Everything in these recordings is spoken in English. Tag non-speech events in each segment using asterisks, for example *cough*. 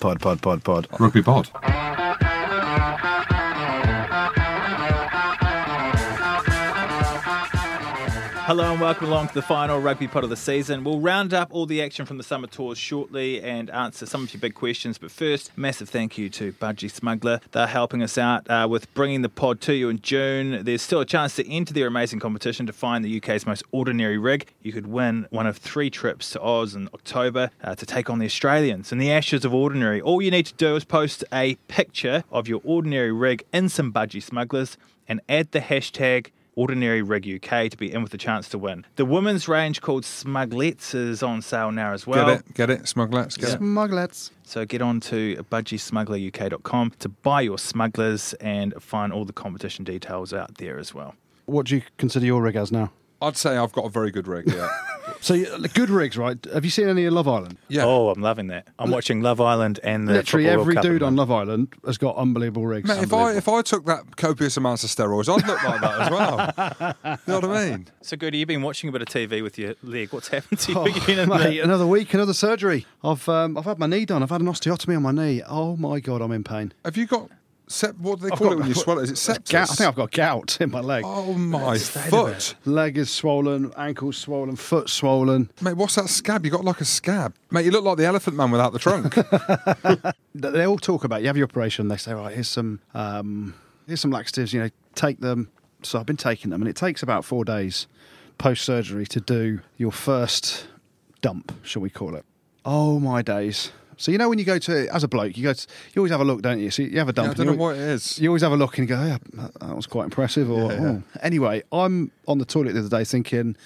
Pod, pod, pod, pod. Rugby pod. Hello and welcome along to the final rugby pod of the season. We'll round up all the action from the summer tours shortly and answer some of your big questions. But first, massive thank you to Budgie Smuggler. They're helping us out uh, with bringing the pod to you in June. There's still a chance to enter their amazing competition to find the UK's most ordinary rig. You could win one of three trips to Oz in October uh, to take on the Australians in the Ashes of Ordinary. All you need to do is post a picture of your ordinary rig in some Budgie Smugglers and add the hashtag Ordinary Rig UK to be in with a chance to win. The women's range called Smuglets is on sale now as well. Get it? Get it? Smugglers? Get it? Smugglets. So get on to budgiesmuggleruk.com to buy your smugglers and find all the competition details out there as well. What do you consider your rig as now? I'd say I've got a very good rig, yeah. *laughs* So, you- good rigs, right? Have you seen any of Love Island? yeah. Oh, I'm loving that. I'm watching Love Island and the Literally Football World every Cup dude on. Love Island has got unbelievable rigs. Mate, if I if I took that copious amounts of steroids, I'd look like that as well. *laughs* you know what I mean? So Goody, you've been watching a bit of TV with your leg. What's happened to you? Oh, *laughs* You've been in the- another week, another surgery. I've um, I've had my knee done. I've had an osteotomy on my knee. Oh my god, I'm in pain. Have you got sep- what do they I've call got- it when you swell it? Is it sepsis? Gout. I think I've got gout in my leg. Oh my foot, Leg is swollen, ankle swollen, foot swollen. mate! What's that scab? You got like a scab, mate. You look like the Elephant Man without the trunk. *laughs* They they all talk about you have your operation. They say, right, here's some um, here's some laxatives. You know, take them. So I've been taking them, and it takes about four days post surgery to do your first dump, shall we call it? Oh my days! So you know when you go to as a bloke, you go to, you always have a look, don't you? So you have a Yeah, dump. I don't know you- what it is. You always have a look and you go, yeah, that- was quite impressive. Or Yeah, yeah. "Oh." anyway, I'm on the toilet the other day thinking,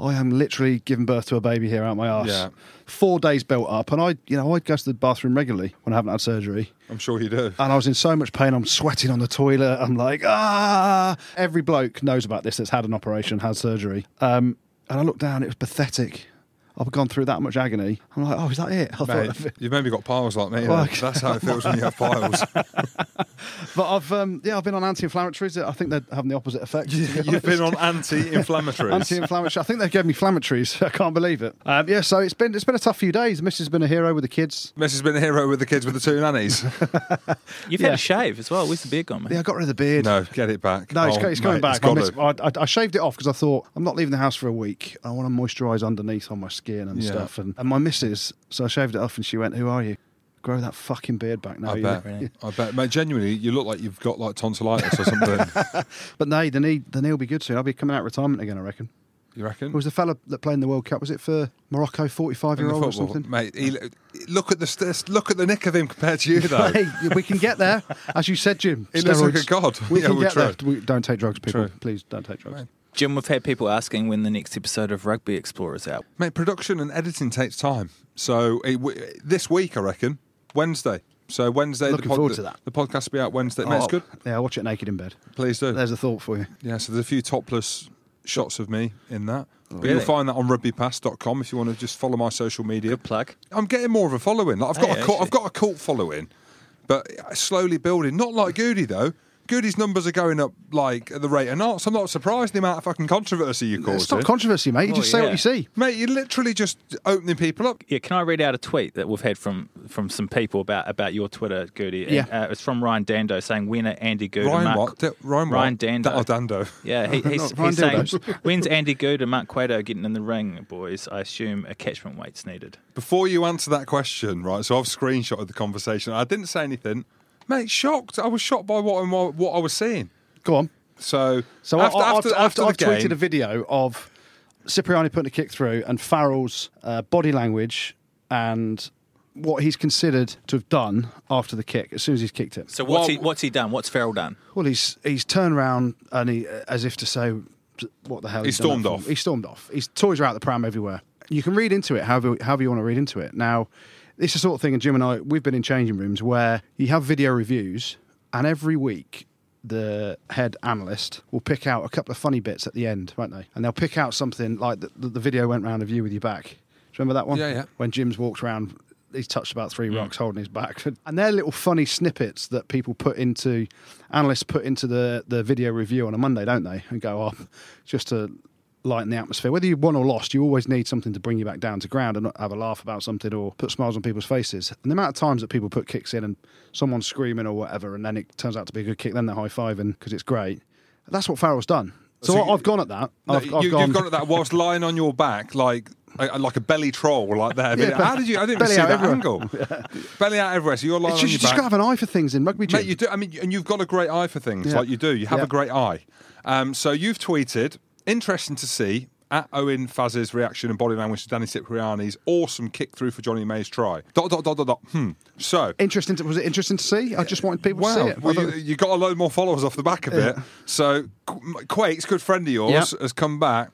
I am literally giving birth to a baby here out my arse. Yeah. Four days built up, and I, you know, I'd go to the bathroom regularly when I haven't had surgery, I'm sure you do. and I was in so much pain. I'm sweating on the toilet. I'm like, ah. Every bloke knows about this that's had an operation, had surgery. Um, and I looked down. It was pathetic. I've gone through that much agony. I'm like, oh, is that it? I Mate, thought, you've maybe got piles like me. Well. That's how it feels when you have piles. *laughs* but I've, um, yeah, I've been on anti-inflammatories. I think they're having the opposite effect. to be *laughs* You've been on anti-inflammatories. *laughs* Anti-inflammatory. I think they gave me inflammatories. I can't believe it. Um, yeah, so it's been it's been a tough few days. Mrs. has been a hero with the kids. Messi has been a hero with the kids with the two nannies. You've Yeah. had a shave as well. Where's the beard gone, man? Yeah, I got rid of the beard. no, get it back. No, it's, Oh, co- it's coming mate, back. it's I, miss- I, I, I shaved it off because I thought I'm not leaving the house for a week. I want to moisturise underneath on my skin and Yeah. stuff. And, and my missus, so I shaved it off, and she went, "Who are you? Grow that fucking beard back now." I you." bet. I bet. Mate, genuinely, you look like you've got like tonsillitis or something. *laughs* But no, the knee the knee will be good soon. I'll be coming out of retirement again. I reckon. You reckon? It was the fella that played in the World Cup. Was it for Morocco, 45 In year the old or football, something? mate. He, look at the st- look at the nick of him compared to you, though. *laughs* Hey, we can get there, as you said, Jim. He looks like a Steroids. god. We *laughs* Yeah, can get true. there. We, don't take drugs, people. True. Please don't take drugs. Right. Jim, we've had people asking when the next episode of Rugby Explorers out. Mate, production and editing takes time. So it, w- this week, I reckon Wednesday. So Wednesday, Looking the, forward to that. The podcast will be out Wednesday. Mate, it's Oh, good. Yeah, I'll watch it naked in bed. Please do. There's a thought for you. Yeah, so there's a few topless shots of me in that. But Really? you'll find that on rugbypass.com if you want to just follow my social media. Good plug. I'm getting more of a following. Like I've oh, got Hey, a cult, actually. I've got a cult following, but slowly building. Not like Goody though. Goody's numbers are going up like at the rate of knots. I'm not surprised the amount of fucking controversy you It's caused. not controversy, mate. You Oh, just say yeah. what you see. Mate, you're literally just opening people up. Yeah, can I read out a tweet that we've had from from some people about about your Twitter, Goody? Yeah. Uh, it's from Ryan Dando saying when are Andy Goode Ryan and Mark what? D- Ryan what? Dando. Da- oh, Dando. Yeah, he, *laughs* he's, Not he's saying, *laughs* when's Andy Goode and Mark Cueto getting in the ring, boys? I assume a catchment weight's needed. Before you answer that question, right? So I've screenshotted the conversation. I didn't say anything, mate. Shocked. I was shocked by what what I was seeing. Go on. So So after, I, I, after, I've, after I've the tweeted a video of Cipriani putting a kick through and Farrell's uh, body language and what he's considered to have done after the kick as soon as he's kicked it. So what's Well- he what's he done? What's Farrell done? Well, he's he's turned around and he, as if to say, "What the hell?" He he's done that stormed off. He stormed off. His toys are out the pram everywhere. You can read into it however however you want to read into it. Now, it's the sort of thing, and Jim and I we've been in changing rooms where you have video reviews, and every week the head analyst will pick out a couple of funny bits at the end, won't they? And they'll pick out something like the, the, video went round of you with your back. Do you remember that one? Yeah, yeah. When Jim's walked around, he's touched about three mm. rocks holding his back. *laughs* And they're little funny snippets that people put into, analysts put into the, the video review on a Monday, don't they? And go, oh, just to lighten the atmosphere. Whether you won or lost, you always need something to bring you back down to ground and have a laugh about something or put smiles on people's faces. And the amount of times that people put kicks in and someone's screaming or whatever, and then it turns out to be a good kick, then they're high fiving because it's great. That's what Farrell's done. So, So you- I've gone at that. No, I've, I've you, gone, have gone at that whilst lying on your back, like like a belly troll, like that. Yeah, How did you? I didn't belly see out that everywhere. angle. *laughs* belly out everywhere. So you're lying It's on you your just back. got to have an eye for things in rugby. Jim. Mate, you do. I mean, and you've got a great eye for things, Yeah. like you do. You have Yeah. a great eye. Um, so you've tweeted, interesting to see at Owen Faz's reaction and body language to Danny Cipriani's awesome kick through for Jonny May's try. Dot dot dot dot dot. Hmm. So. Interesting. To, was it interesting to see? I just wanted people to see Well, it. well you, you got a load more followers off the back of it. So Quake's good friend of yours Yep. has come back,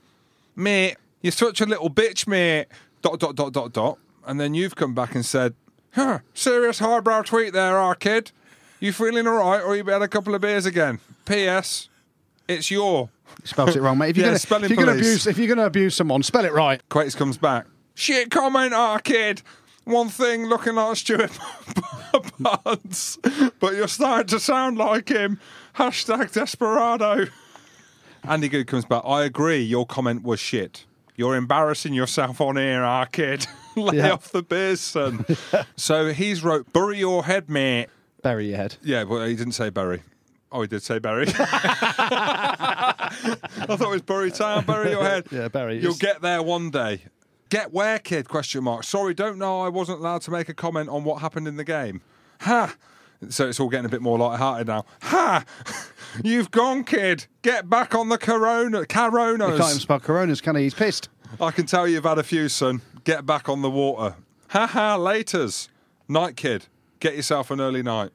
mate. You're such a little bitch, mate. Dot dot dot dot dot. And then you've come back and said, "Huh, serious highbrow tweet there, our kid. You feeling all right, or you had a couple of beers again?" P.S. It's your. Spells it wrong, mate. If you're Yeah, gonna, if you're gonna abuse, if you're going to abuse someone, spell it right. Quakes comes back. Shit comment, our ah, kid. One thing looking like Stuart Barnes, but you're starting to sound like him. Hashtag desperado. Andy Goode comes back. I agree. Your comment was shit. You're embarrassing yourself on air, our kid. *laughs* Lay Yeah. off the beers, son. *laughs* so he's wrote, "Bury your head, mate." Bury your head. Yeah, but he didn't say Bury. Oh, he did say Bury. *laughs* I thought it was Bury Town. Bury your head. Yeah, bury. You'll get there one day. Get where, kid? Question mark. Sorry, don't know. I wasn't allowed to make a comment on what happened in the game. Ha! So it's all getting a bit more light-hearted now. Ha! *laughs* You've gone, kid. Get back on the Corona. Coronas. He can't even spell Coronas, can he? He's pissed. I can tell you've had a few, son. Get back on the water. Ha ha! Laters. Night, kid. Get yourself an early night.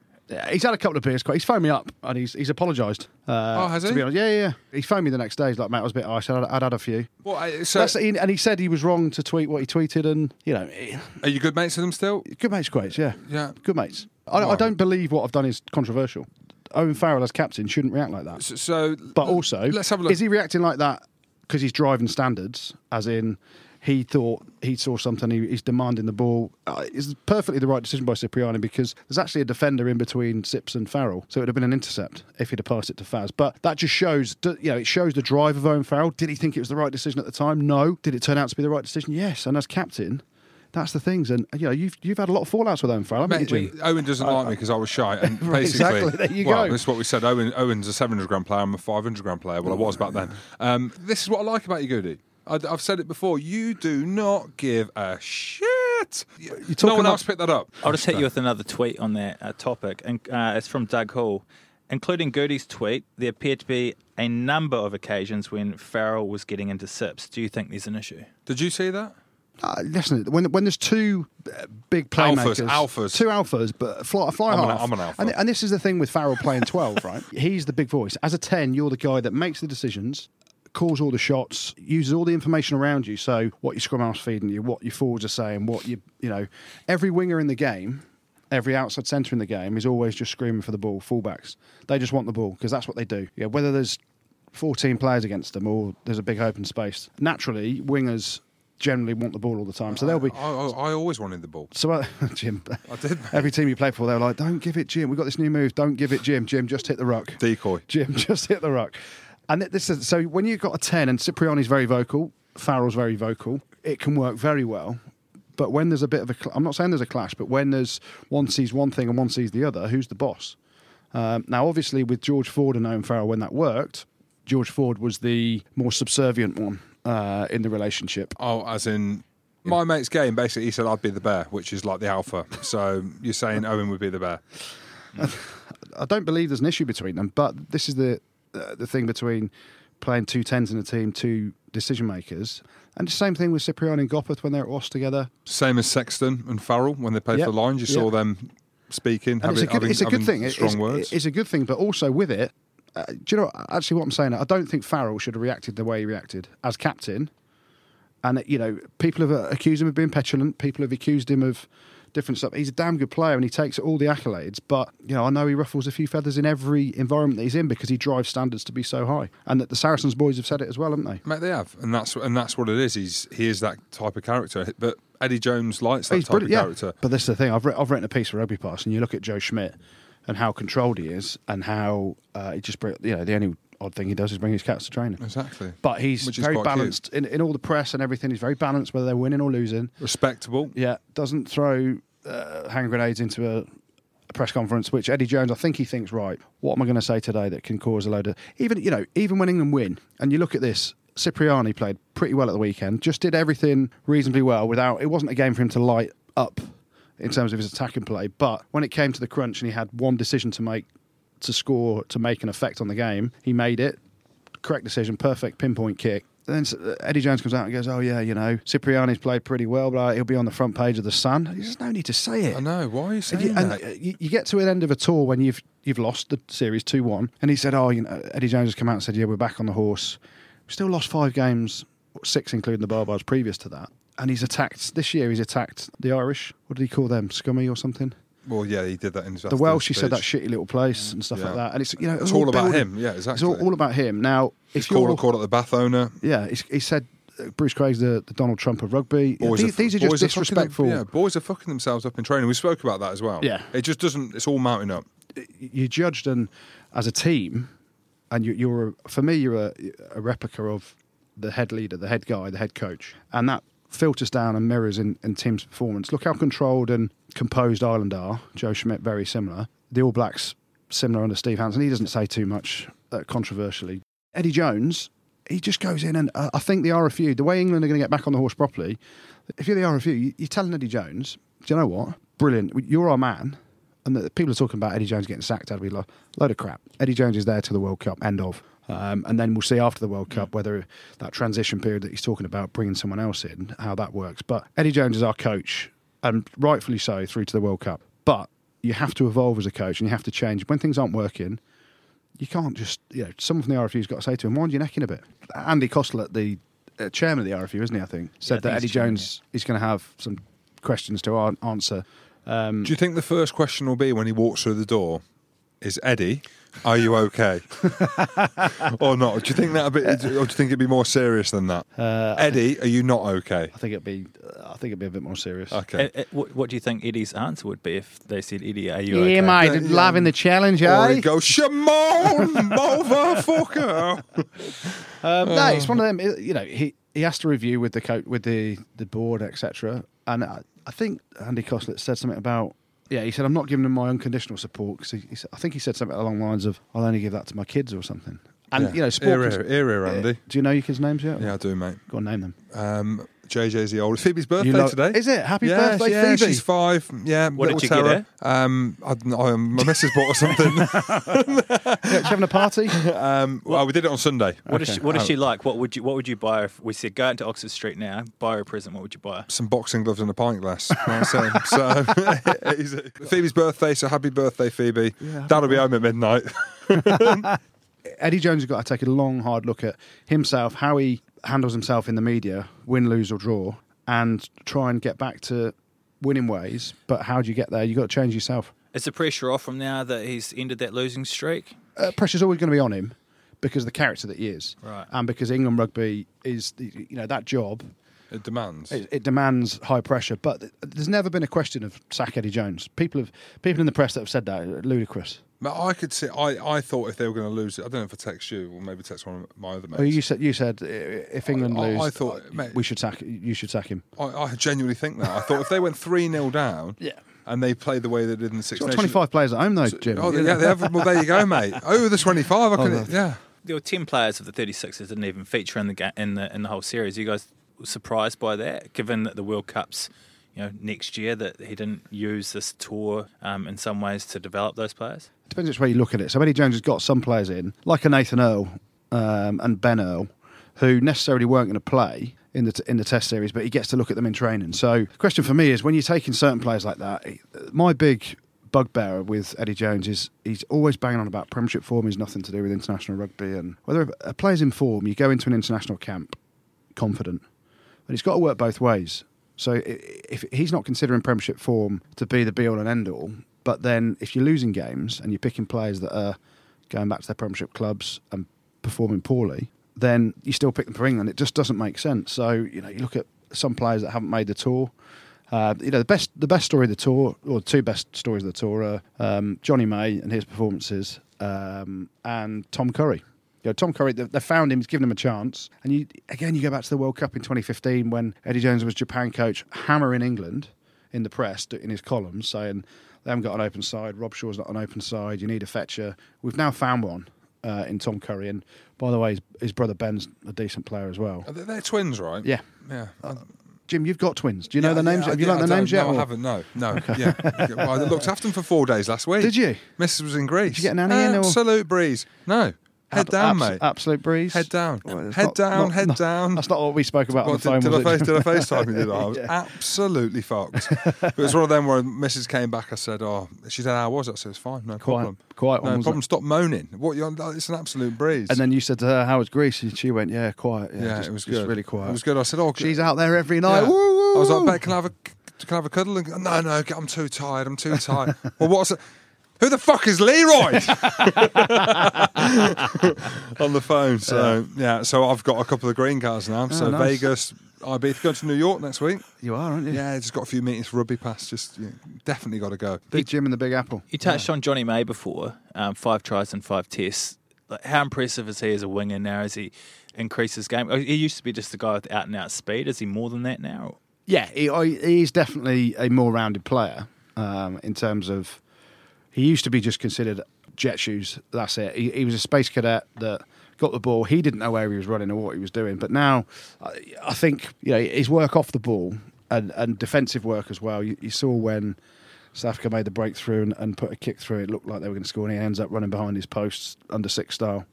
He's had a couple of beers. Quite. He's phoned me up and he's he's apologised. Uh, Oh, has to he? Be honest. Yeah, yeah, yeah. He phoned me the next day. He's like, mate, I was a bit. I said I'd, I'd had a few. Well, I- so That's, and he said he was wrong to tweet what he tweeted, and you know, are you good mates with him still? good mates, great, yeah, Yeah. good mates. I, I don't believe what I've done is controversial. Owen Farrell as captain shouldn't react like that. So, so But also, let's have a look. is he reacting like that because he's driving standards, as in he thought he saw something, he, he's demanding the ball? Uh, it's perfectly the right decision by Cipriani because there's actually a defender in between Sips and Farrell, so it would have been an intercept if he'd have passed it to Faz. But that just shows, you know, it shows the drive of Owen Farrell. Did he think it was the right decision at the time? No. Did it turn out to be the right decision? Yes. And as captain. That's the things, and you know you've you've had a lot of fallouts with Owen Farrell, Mate, you? Owen doesn't like me because I was shy, and *laughs* Right, basically, exactly, there you well, go. this is what we said. Owen, Owen's a 700 gram player. I'm a 500 gram player. Well, I was back then. *laughs* Um, this is what I like about you, Goody. I, I've said it before. You do not give a shit. You're no one about- else picked that up. I'll just hit you with another tweet on that uh, topic, and uh, it's from Doug Hall. Including Gertie's tweet, there appeared to be a number of occasions when Farrell was getting into sips. Do you think there's an issue? Did you see that? Uh, listen, when when there's two uh, big Alphas, playmakers, alphas. two alphas, but fly, fly I'm an- I'm an alpha. And, and this is the thing with Farrell playing twelve, *laughs* right? He's the big voice. As a ten, you're the guy that makes the decisions, calls all the shots, uses all the information around you. So what your scrum half's feeding you, what your forwards are saying, what you you know, every winger in the game. Every outside centre in the game is always just screaming for the ball. Fullbacks, they just want the ball because that's what they do. Yeah, whether there's 14 players against them or there's a big open space. Naturally, wingers generally want the ball all the time, so they'll be. I, I, I always wanted the ball. So, uh, *laughs* Jim, *laughs* I did. mate. every team you play for, they're like, "Don't give it, Jim. We've got this new move. Don't give it, Jim. Jim, just hit the ruck. Decoy. *laughs* Jim, just hit the ruck." And this is so when you've got a ten and Cipriani's very vocal, Farrell's very vocal, it can work very well. But when there's a bit of a, I'm not saying there's a clash, but when there's one sees one thing and one sees the other, who's the boss? Um, now, obviously, with George Ford and Owen Farrell, when that worked, George Ford was the more subservient one uh, in the relationship. Oh, as in my mate's game. Basically, he said I'd be the bear, which is like the alpha. So you're saying *laughs* Owen would be the bear? I don't believe there's an issue between them, but this is the the thing between playing two tens in a team, two decision makers, and the same thing with Cipriani and Gopperth when they're at Wasp together. Same as Sexton and Farrell when they played Yep. for the Lions. You saw them speaking, having, it's a good, having- it's a good thing. Strong it's, words. It's a good thing, but also with it, uh, do you know? Actually, what I'm saying, I don't think Farrell should have reacted the way he reacted as captain. And you know, people have uh, accused him of being petulant. People have accused him of different stuff. He's a damn good player, and he takes all the accolades. But you know, I know he ruffles a few feathers in every environment that he's in because he drives standards to be so high. And that the Saracens boys have said it as well, haven't they? Mate, they have, and that's and that's what it is. He's he is that type of character. But Eddie Jones likes that He's type of yeah. character. But this is the thing. I've, I've written a piece for Rugby Pass, and you look at Joe Schmidt and how controlled he is, and how uh, he just, you know, the only odd thing he does is bring his cats to training. Exactly. But he's Which very balanced in, in all the press and everything. He's very balanced, whether they're winning or losing. Respectable. Yeah, doesn't throw uh, hand grenades into a, a press conference, which Eddie Jones, I think he thinks right. What am I going to say today that can cause a load of even you know even when England win and you look at this. Cipriani played pretty well at the weekend. Just did everything reasonably well without. It wasn't a game for him to light up in terms of his attacking play. But when it came to the crunch and he had one decision to make to score to make an effect on the game, he made it. Correct decision, perfect pinpoint kick. Then uh, Eddie Jones comes out and goes, "Oh yeah, you know, Cipriani's played pretty well, but he'll be on the front page of the Sun." There's no need to say it. I know. Why are you And, saying you, that? uh, you, you get to an end of a tour when you've you've lost the series two one, and he said, "Oh, you know," Eddie Jones has come out and said, "Yeah, we're back on the horse. We still lost five games, six including the Barbars previous to that." And he's attacked this year. He's attacked the Irish. What did he call them? Scummy or something? Well, yeah, he did that in The Welsh. He said that shitty little place and stuff Yeah. like that. And it's you know It's all about building- him. Yeah, It's exactly. all, all about him. Now, if He's called, called it the Bath owner. yeah, he said uh, Bruce Craig's the, the Donald Trump of rugby. Boys these, are, these are just fucking- disrespectful. yeah, boys are fucking themselves up in training. We spoke about that as well. Yeah. it just doesn't. It's all mounting up. you're judged and as a team, and you, you're a, for me you're a, a replica of the head leader, the head guy, the head coach, and that filters down and mirrors in, in team's performance. Look how controlled and composed Ireland are. Joe Schmidt very similar. The All Blacks similar under Steve Hansen. He doesn't say too much uh, controversially. Eddie Jones. He just goes in, and uh, I think the RFU, the way England are going to get back on the horse properly, if you're the RFU, you- you're telling Eddie Jones, do you know what? Brilliant. You're our man. And the people are talking about Eddie Jones getting sacked. That'd be a lo- load of crap. Eddie Jones is there to the World Cup. End of. Um, and then we'll see after the World Cup whether that transition period that he's talking about, bringing someone else in, how that works. But Eddie Jones is our coach, and rightfully so, through to the World Cup. But you have to evolve as a coach, and you have to change when things aren't working. You can't just, you know, someone from the RFU's got to say to him, "Wind your neck in a bit." Andy Cosslett, the uh, chairman of the RFU, isn't he? I think said I think that Eddie Jones is going to have some questions to an- answer. Um, Do you think the first question will be when he walks through the door? Is Eddie, are you okay? *laughs* or not? Do you think that a bit, or do you think it'd be more serious than that? uh, Eddie, are you not okay? I think it'd be. uh, I think it'd be a bit more serious. Okay. Uh, uh, what, what do you think Eddie's answer would be if they said, Eddie, are you Yeah, okay? mate, Yeah, yeah. loving the challenge, or eh? he'd go, Shimon, *laughs* motherfucker. *laughs* Um, no, it's one of them. You know, he he has to review with the coach, with the the board, etc. And I, I think Andy Cosslett said something about. Yeah, he said I'm not giving him my unconditional support because he, he said, I think he said something along the lines of I'll only give that to my kids or something. And Yeah. you know, sport. Ear, can- ear, ear, ear, Andy. Uh, do you know your kids' names yet? Yeah, I do, mate. Go on, name them. Um, JJ's the oldest. Phoebe's birthday You lo- today. Is it? Happy yeah, birthday, yeah, Phoebe. she's five. Yeah, What did little you get terror. Um, I don't know, my missus bought her something. *laughs* *laughs* Yeah, she having a party? um, well, we did it on Sunday. What is Okay. she, what is Oh. she like? What would you What would you buy her if we said go out to Oxford Street now, buy her a present? What would you buy her? Some boxing gloves and a pint glass. That's *laughs* it. so. Phoebe's birthday. So happy birthday, Phoebe. Yeah. That'll be home at midnight. Eddie Jones has got to take a long, hard look at himself, how he handles himself in the media, win, lose, or draw, and try and get back to winning ways. But how do you get there? You've got to change yourself. Is the pressure off from now that he's ended that losing streak? Uh, pressure's always going to be on him because of the character that he is, Right. and because England rugby is, the- you know, that job. It demands. It, it demands high pressure, but th- there's never been a question of sack Eddie Jones. People have people in the press that have said that are ludicrous. But I could see. I, I thought if they were going to lose it, I don't know if I text you or maybe text one of my other mates. Oh, you said you said uh, if England I- lose, I thought, mate- we should sack. You should sack him. I, I genuinely think that. I thought if they went three 0 down, *laughs* Yeah. and they played the way they did in the Six He's Nations. 25 players at home though, Jim. Oh, yeah, they have, well, there you go, mate. *laughs* Over the 25, I Oh, yeah. There were ten players of the 36ers that didn't even feature in the ga- in the in the whole series. you guys surprised by that, given that the World Cups, you know, next year that he didn't use this tour um, in some ways to develop those players? It Depends which way you look at it. So Eddie Jones has got some players in, like a Nathan Earle um, and Ben Earl, who necessarily weren't going to play in the t- in the Test series, but he gets to look at them in training. So the question for me is, when you're taking certain players like that, my big bugbear with Eddie Jones is he's always banging on about Premiership form is nothing to do with international rugby, and whether a player's in form, you go into an international camp confident, but it's got to work both ways. So if he's not considering Premiership form to be the be all and end all, but then if you're losing games and you're picking players that are going back to their Premiership clubs and performing poorly, then you still pick them for England. It just doesn't make sense. So you know, you look at some players that haven't made the tour. Uh, you know, the best the best story of the tour, or two best stories of the tour, are um, Jonny May and his performances, um, and Tom Curry. You know, Tom Curry, they, they found him, he's given him a chance. And you again, you go back to the World Cup in 2015 when Eddie Jones was Japan coach, hammering England in the press in his columns, saying they haven't got an open side. Robshaw's not an open side. You need a fetcher. We've now found one uh, in Tom Curry, and by the way, his, his brother Ben's a decent player as well. They're twins, right? Yeah, Yeah. Jim, you've got twins. Do you know Yeah, their names? yeah, Have you yeah, learnt their names yet? No, I haven't. No, no. Yeah. well, I looked after them for four days last week. Did you? Mrs. was in Greece. Did you get a nanny in, or- Absolute breeze. No. Head down, abs- mate. Absolute breeze. Head down. Well, head not- down. not- head not- down. That's not what we spoke about What, on the phone. did, was did, I it? face, did I *laughs* FaceTime you? Did I? I was Yeah. absolutely fucked. but *laughs* it was one of them where Mrs. came back. I said, "Oh," she said, "How was it?" I said, "It's fine, no Quiet- problem." quiet one, no problem. it? Stop moaning. What? You're, it's an absolute breeze. And then you said to her, "How was Greece?" And she went, "Yeah, quiet. Yeah, yeah, just- it was just good. really quiet. It was good. I said, "Oh, good." She's out there every night. Yeah. Woo, woo, I was like, "Bet, can I have a can I have a cuddle?" And go, no, no, I'm too tired. I'm too tired. *laughs* well, what's it? Who the fuck is Leroy? *laughs* On the phone. So yeah. so I've got a couple of green cards now. so Oh, nice. Vegas, Ibiza, going to New York next week. You are, aren't you? Yeah, just got a few meetings for rugby pass. Just yeah, definitely got to go. Big Jim and the Big Apple. You touched on Jonny May before, um, five tries and five tests. Like, how impressive is he as a winger now as he increases game? Oh, He used to be just a guy with out and out speed. Is he more than that now? Yeah, he, I- he's definitely a more rounded player um, in terms of. He used to be just considered jet shoes. That's it. He, he was a space cadet that got the ball. He didn't know where he was running or what he was doing. But now, I, I think you know his work off the ball and, and defensive work as well. You, you saw when South Africa made the breakthrough and, and put a kick through. It looked like they were going to score, and he ends up running behind his posts under six style.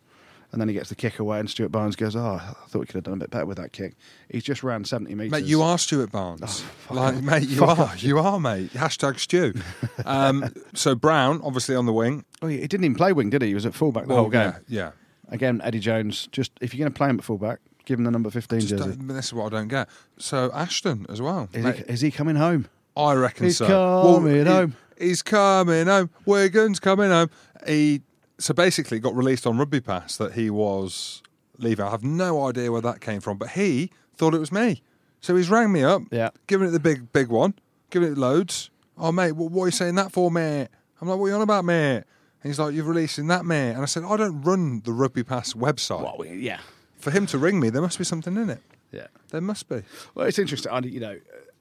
And then he gets the kick away, and Stuart Barnes goes, "Oh, I thought we could have done a bit better with that kick." He's just ran seventy meters. Mate, you are Stuart Barnes. fuck like, mate, you Fuck are. You are, mate. Hashtag Stew. *laughs* Um, so Brown, obviously on the wing. Oh, he didn't even play wing, did he? He was at fullback the Well, whole game. Yeah, yeah. Again, Eddie Jones. Just if you're going to play him at fullback, give him the number fifteen jersey. this is what I don't get. So Ashton as well. Is Mate, he, is he coming home? I reckon He's so. coming he- home. He's coming home. Wigan's coming home. He so basically got released on Rugby Pass that he was leaving. I have no idea where that came from, but he thought it was me. So he's rang me up, Yeah. giving it the big big one, giving it loads. Oh mate, what, what are you saying that for, mate? I'm like, what are you on about, mate? And he's like, you're releasing that, mate. And I said, I don't run the Rugby Pass website. Well, yeah, For him to ring me, there must be something in it. yeah. There must be. Well, it's interesting. I, you know,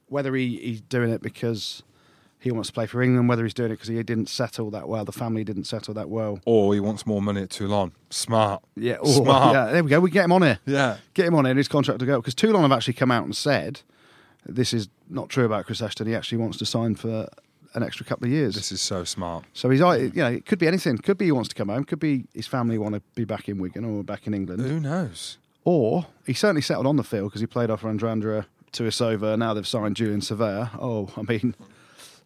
whether he, he's doing it because he wants to play for England, whether he's doing it because he didn't settle that well, the family didn't settle that well. Or he wants more money at Toulon. Smart. Yeah, or, Smart. yeah. There we go. We get him on here. Yeah. Get him on here. and His contract to go because Toulon have actually come out and said this is not true about Chris Ashton. He actually wants to sign for an extra couple of years. This is so smart. So he's, you know, it could be anything. Could be he wants to come home. Could be his family want to be back in Wigan or back in England. Who knows? Or he certainly settled on the field because he played off Radradra to Isova. Now they've signed Julian Savea. Oh, I mean,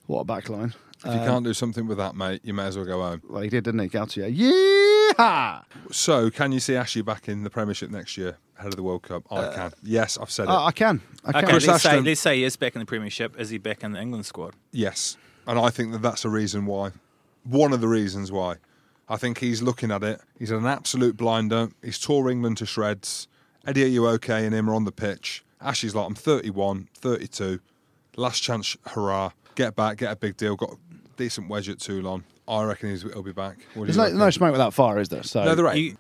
what a backline. If you can't do something with that, mate, you may as well go home. Well, he did, didn't he? Gautier. Yeah! So, can you see Ashley back in the Premiership next year, ahead of the World Cup? I uh, can. Yes, I've said oh, it. I can. I can. Okay, Chris let's say, Ashton- let's say he is back in the Premiership. Is he back in the England squad? yes, and I think that that's a reason why. One of the reasons why. I think he's looking at it. He's an absolute blinder. He's tore England to shreds. Eddie, are you okay? And him are on the pitch. Ashley's like, I'm 31, 32. Last chance, hurrah. Get back, get a big deal. Got a decent wedge at Toulon. I reckon he's, he'll be back. What do There's no, no smoke without fire, is there? So No, there ain't. You-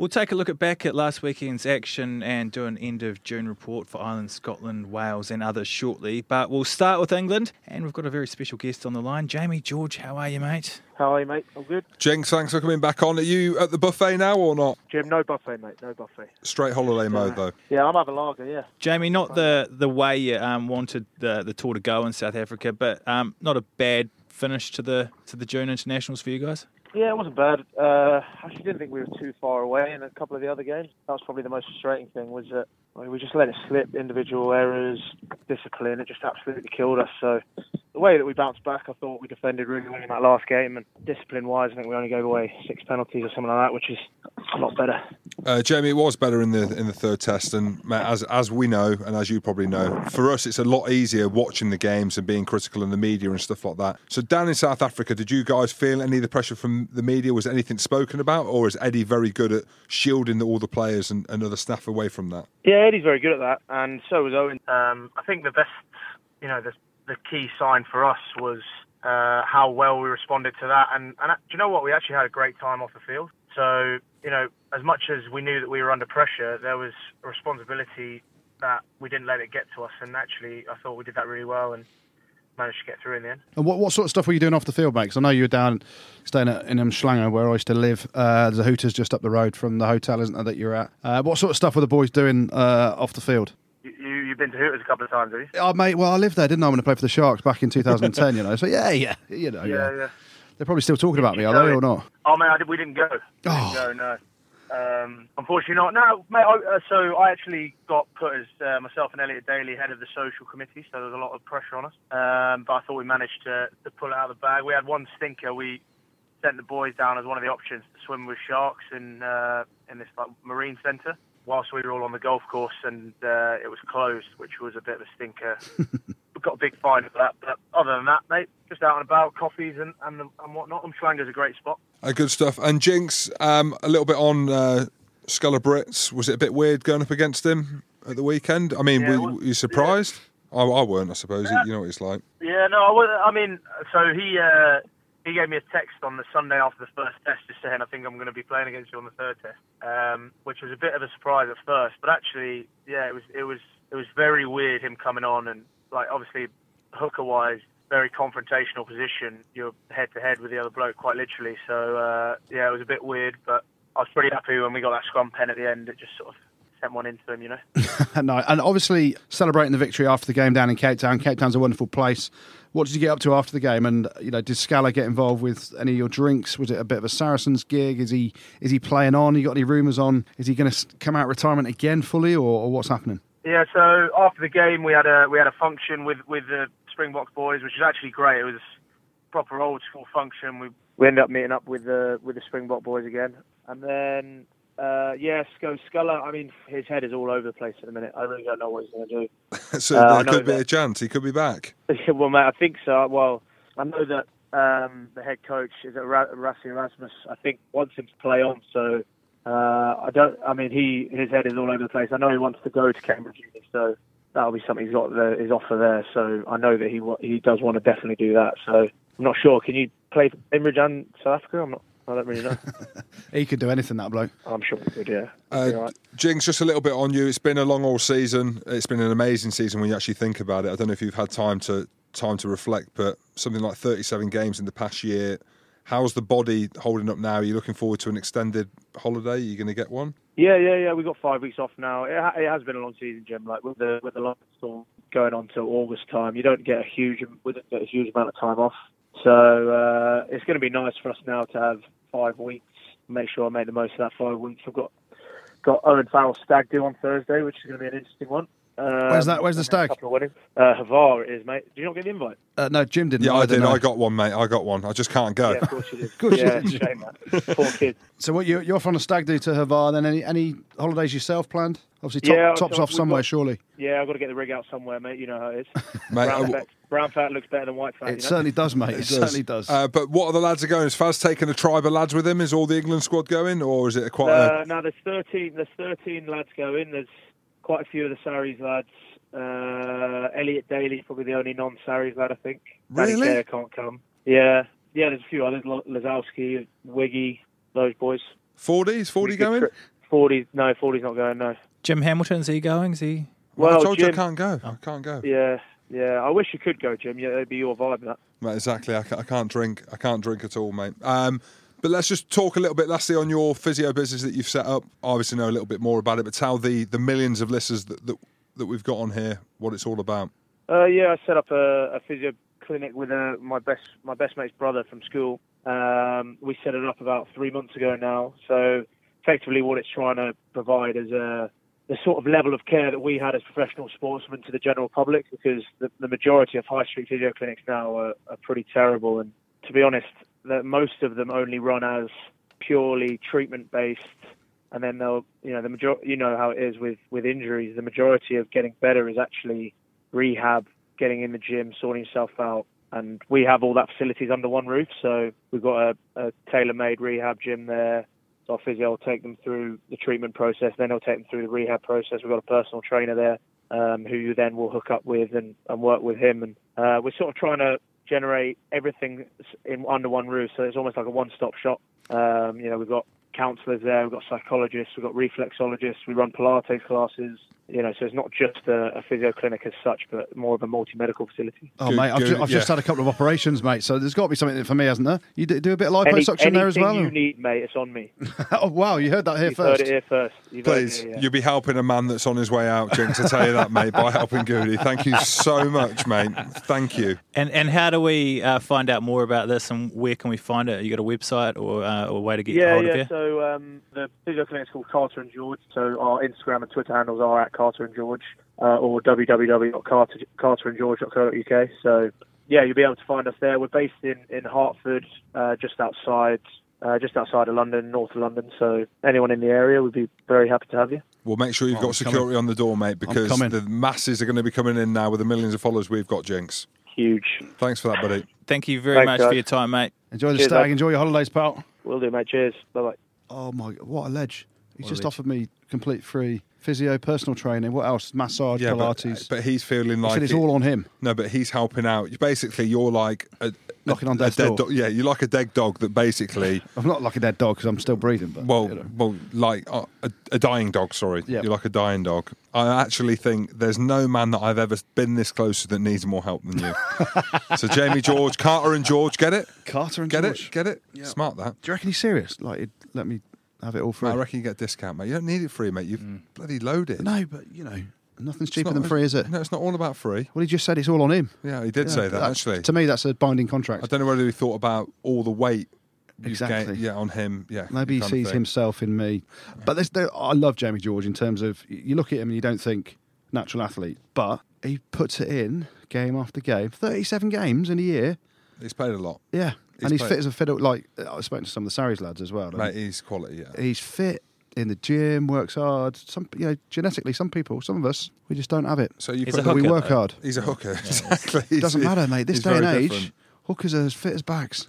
we'll take a look at back at last weekend's action and do an end of June report for Ireland, Scotland, Wales, and others shortly. But we'll start with England, and we've got a very special guest on the line. Jamie George, how are you, mate? How are you, mate? All good? Jenks, thanks for coming back on. Are you at the buffet now or not? Jim, no buffet, mate. No buffet. Straight holiday mode though. Yeah, I'm having lager, yeah. Jamie, not the the way you um, wanted the the tour to go in South Africa, but um, not a bad finish to the to the June internationals for you guys. Yeah, it wasn't bad. Uh, actually, didn't think we were too far away in a couple of the other games. That was probably the most frustrating thing was that we just let it slip. Individual errors, discipline, it just absolutely killed us. So the way that we bounced back, I thought we defended really well in that last game. And discipline-wise, I think we only gave away six penalties or something like that, which is a lot better. Uh, Jamie, it was better in the in the third test, and Matt, as as we know, and as you probably know, for us it's a lot easier watching the games and being critical in the media and stuff like that. So down in South Africa, did you guys feel any of the pressure from the media? Was anything spoken about, or is Eddie very good at shielding all the players and, and other staff away from that? Yeah, Eddie's very good at that, and so was Owen. Um, I think the best, you know, the the key sign for us was uh, how well we responded to that. And, and uh, do you know what? We actually had a great time off the field. So you know, as much as we knew that we were under pressure, there was a responsibility that we didn't let it get to us. And actually, I thought we did that really well and managed to get through in the end. And what, what sort of stuff were you doing off the field, mate? Because I know you were down staying at, in Umhlanga, where I used to live. Uh, there's a Hooters just up the road from the hotel, isn't there, that you're at? Uh, what sort of stuff were the boys doing uh, off the field? You, you, you've been to Hooters a couple of times, have you? Oh, mate, well, I lived there, didn't I, when I played for the Sharks back in 2010, you know? So, yeah, yeah, you know, *laughs* yeah. Yeah, yeah. They're probably still talking about me, are they, or not? Oh, mate, I did, we didn't go. We Oh. didn't go, no. Um, unfortunately not. No, mate, I, uh, so I actually got put as uh, myself and Elliot Daly head of the social committee, so there was a lot of pressure on us. Um, but I thought we managed to, to pull it out of the bag. We had one stinker. We sent the boys down as one of the options to swim with sharks in uh, in this like, marine centre whilst we were all on the golf course, and uh, it was closed, which was a bit of a stinker. *laughs* we got a big fine for that, but other than that, mate, just out and about, coffees and and, and whatnot. Umhlanga's a great spot. Uh, good stuff. And Jinx, um, a little bit on uh, Schalk Brits. Was it a bit weird going up against him at the weekend? I mean, Yeah, were, were you surprised? I, I weren't, I suppose. You know what it's like. Yeah, no, I, was, I mean, so he uh, he gave me a text on the Sunday after the first test, just saying I think I'm going to be playing against you on the third test, um, which was a bit of a surprise at first, but actually, yeah, it was it was it was very weird him coming on and like obviously hooker wise, very confrontational position. You're head to head with the other bloke, quite literally. So uh, yeah, it was a bit weird, but I was pretty happy when we got that scrum pen at the end. It just sort of sent one into him, you know. *laughs* no, and obviously celebrating the victory after the game down in Cape Town. Cape Town's a wonderful place. What did you get up to after the game? And you know, did Schalk get involved with any of your drinks? Was it a bit of a Saracens gig? Is he is he playing on? You got any rumours on? Is he going to come out of retirement again fully, or, or what's happening? Yeah, so after the game, we had a we had a function with with the Springboks boys, which was actually great. It was proper old school function. We we ended up meeting up with the with the Springbok boys again, and then uh, yeah, Sco Schalk. I mean, his head is all over the place at the minute. I really don't know what he's going to do. *laughs* so Uh, there could be that. a chance. He could be back. *laughs* well, mate, I think so. Well, I know that um, the head coach is at Ra- Rassie Erasmus. I think wants him to play on. So uh, I don't. I mean, he his head is all over the place. I know he wants to go to Cambridge Uni, so that'll be something he's got the, his offer there. So I know that he he does want to definitely do that. So I'm not sure. Can you play for Cambridge and South Africa? I'm not. I don't really know. *laughs* He could do anything, that bloke. I'm sure he could. Yeah. Uh, Be all right. Jinx, just a little bit on you. It's been a long all season. It's been an amazing season when you actually think about it. I don't know if you've had time to time to reflect, but something like 37 games in the past year. How's the body holding up now? Are you looking forward to an extended holiday? Are you going to get one? Yeah, yeah, yeah. We've got five weeks off now. It, ha- it has been a long season, Jim. Like with the with the long storm going on till August time, you don't get a huge we don't get a huge amount of time off. So uh, it's going to be nice for us now to have five weeks. Make sure I make the most of that five weeks. I've got got Owen Farrell stag do on Thursday, which is going to be an interesting one. Um, Where's that- where's the and then stag? couple of weddings. Uh, Hvar it is, mate. Did you not get the invite? Uh, no, Jim didn't. Yeah, I either, did. no. I got one, mate. I got one. I just can't go. Yeah, of course you did. *laughs* course you yeah, did. shame that. Poor kids. *laughs* So, what you, you're off on a stag do to Hvar? Then any any holidays yourself planned? Obviously, top, Yeah, tops off somewhere, got- surely. Yeah, I've got to get the rig out somewhere, mate. You know how it is. *laughs* Mate, brown, uh, fat, brown fat looks better than white fat. It you know? certainly does, mate. It, does. certainly does. Uh, but what are the lads are going? Is Faz taking a tribe of lads with him? Is all the England squad going, or is it a quite? Uh, a, no, there's 13. There's 13 lads going. There's quite a few of the Saris lads. Uh, Elliot Daly, is probably the only non-Saris lad, I think. Really? Kerr can't come. Yeah, yeah. There's a few others. Lo- Lozowski, Wiggy, those boys. 40? Is 40 Pretty going? tri- 40. No, 40's not going. No. Jim Hamilton's he going? Is he? Well, I Well, told you I Jim- can't go. I can't go. Yeah, yeah. I wish you could go, Jim. Yeah, it'd be your vibe. That. Mate, exactly. I can't, I can't drink. I can't drink at all, mate. Um, but let's just talk a little bit, lastly, on your physio business that you've set up. I obviously know a little bit more about it, but tell the, the millions of listeners that, that that we've got on here what it's all about. Uh, yeah, I set up a, a physio clinic with uh, my best my best mate's brother from school. Um, we set it up about three months ago now. So effectively, what it's trying to provide is a the sort of level of care that we had as professional sportsmen to the general public, because the, the majority of high street physio clinics now are, are pretty terrible. And to be honest, that most of them only run as purely treatment based and then they'll you know the major you know how it is with with injuries. The majority of getting better is actually rehab getting in the gym sorting yourself out and we have all that facilities under one roof. So we've got a, a tailor-made rehab gym there. So our physio will take them through the treatment process. Then he'll take them through the rehab process. We've got a personal trainer there um, who you then will hook up with and, and work with him. And uh, we're sort of trying to generate everything in under one roof so it's almost like a one-stop shop um, you know we've got counsellors there. We've got psychologists. We've got reflexologists. We run Pilates classes. You know, so it's not just a, a physio clinic as such, but more of a multi-medical facility. Oh, Good- mate, I've, good, ju- I've just had a couple of operations, mate. So there's got to be something for me, hasn't there? You do, do a bit of Any, liposuction there as anything well. you need, mate, it's on me. *laughs* oh, wow, you heard that here You've first. heard it here first. You've Please, here, yeah. you'll be helping a man that's on his way out, Jinx, to tell you that, mate, by helping Goody. Thank you so much, mate. Thank you. And and how do we uh, find out more about this and where can we find it? You got a website or uh, or a way to get Yeah, hold yeah. of you? So um, the physio clinic is called Carter and George. So our Instagram and Twitter handles are at Carter and George uh, or www.carterandgeorge.co.uk. So yeah, you'll be able to find us there. We're based in in Hertford, uh, just outside. Uh, just outside of London, north of London. So anyone in the area would be very happy to have you. Well, make sure you've Oh, got I'm security on the door, mate, because the masses are going to be coming in now with the millions of followers we've got, Jinx. Huge. Thanks for that, buddy. Thank you very Thanks, much guys. for your time, mate. Enjoy the Cheers, stag. mate. Enjoy your holidays, pal. Will do, mate. Cheers. Bye bye. Oh my, what a ledge! He's What just ledge. offered me complete free physio, personal training. What else? Massage, Yeah, Pilates. but he's feeling he like said it's it- all on him. No, but he's helping out. Basically, you're like a, Knocking a, on a death's dead door. dog. Yeah, you're like a dead dog that basically, *laughs* I'm not like a dead dog because I'm still breathing. But well, you know. well, like uh, a, a dying dog. Sorry, Yeah. you're like a dying dog. I actually think there's no man that I've ever been this close to that needs more help than you. *laughs* so Jamie George, Carter and George, get it? Carter and Get George. it? Get it? Yeah. Smart that. Do you reckon he's serious? Like, let me have it all free? I reckon you get a discount, mate. You don't need it free, mate. You've mm. bloody loaded. no, but you know, nothing's cheaper not- than free, is it? No, it's not all about free. Well, he just said it's all on him. Yeah, he did Yeah, say that that's- actually. To me, that's a binding contract. I don't know whether he thought about all the weight. Exactly. gained- yeah, on him. Yeah. Maybe he sees thing. himself in me. But there's, there, I love Jamie George in terms of you look at him and you don't think natural athlete, but he puts it in game after game. 37 games in a year. He's played a lot. Yeah. He's and he's played- fit as a fiddle. Like, I was spoken to some of the Sarries lads as well. Mate, he's quality, yeah. He's fit in the gym, works hard. Some, you know, genetically, some people, some of us, we just don't have it. So you He's put we work though. hard. He's a hooker, *laughs* exactly. He's- Doesn't matter, mate. This day and age, different. hookers are as fit as bags.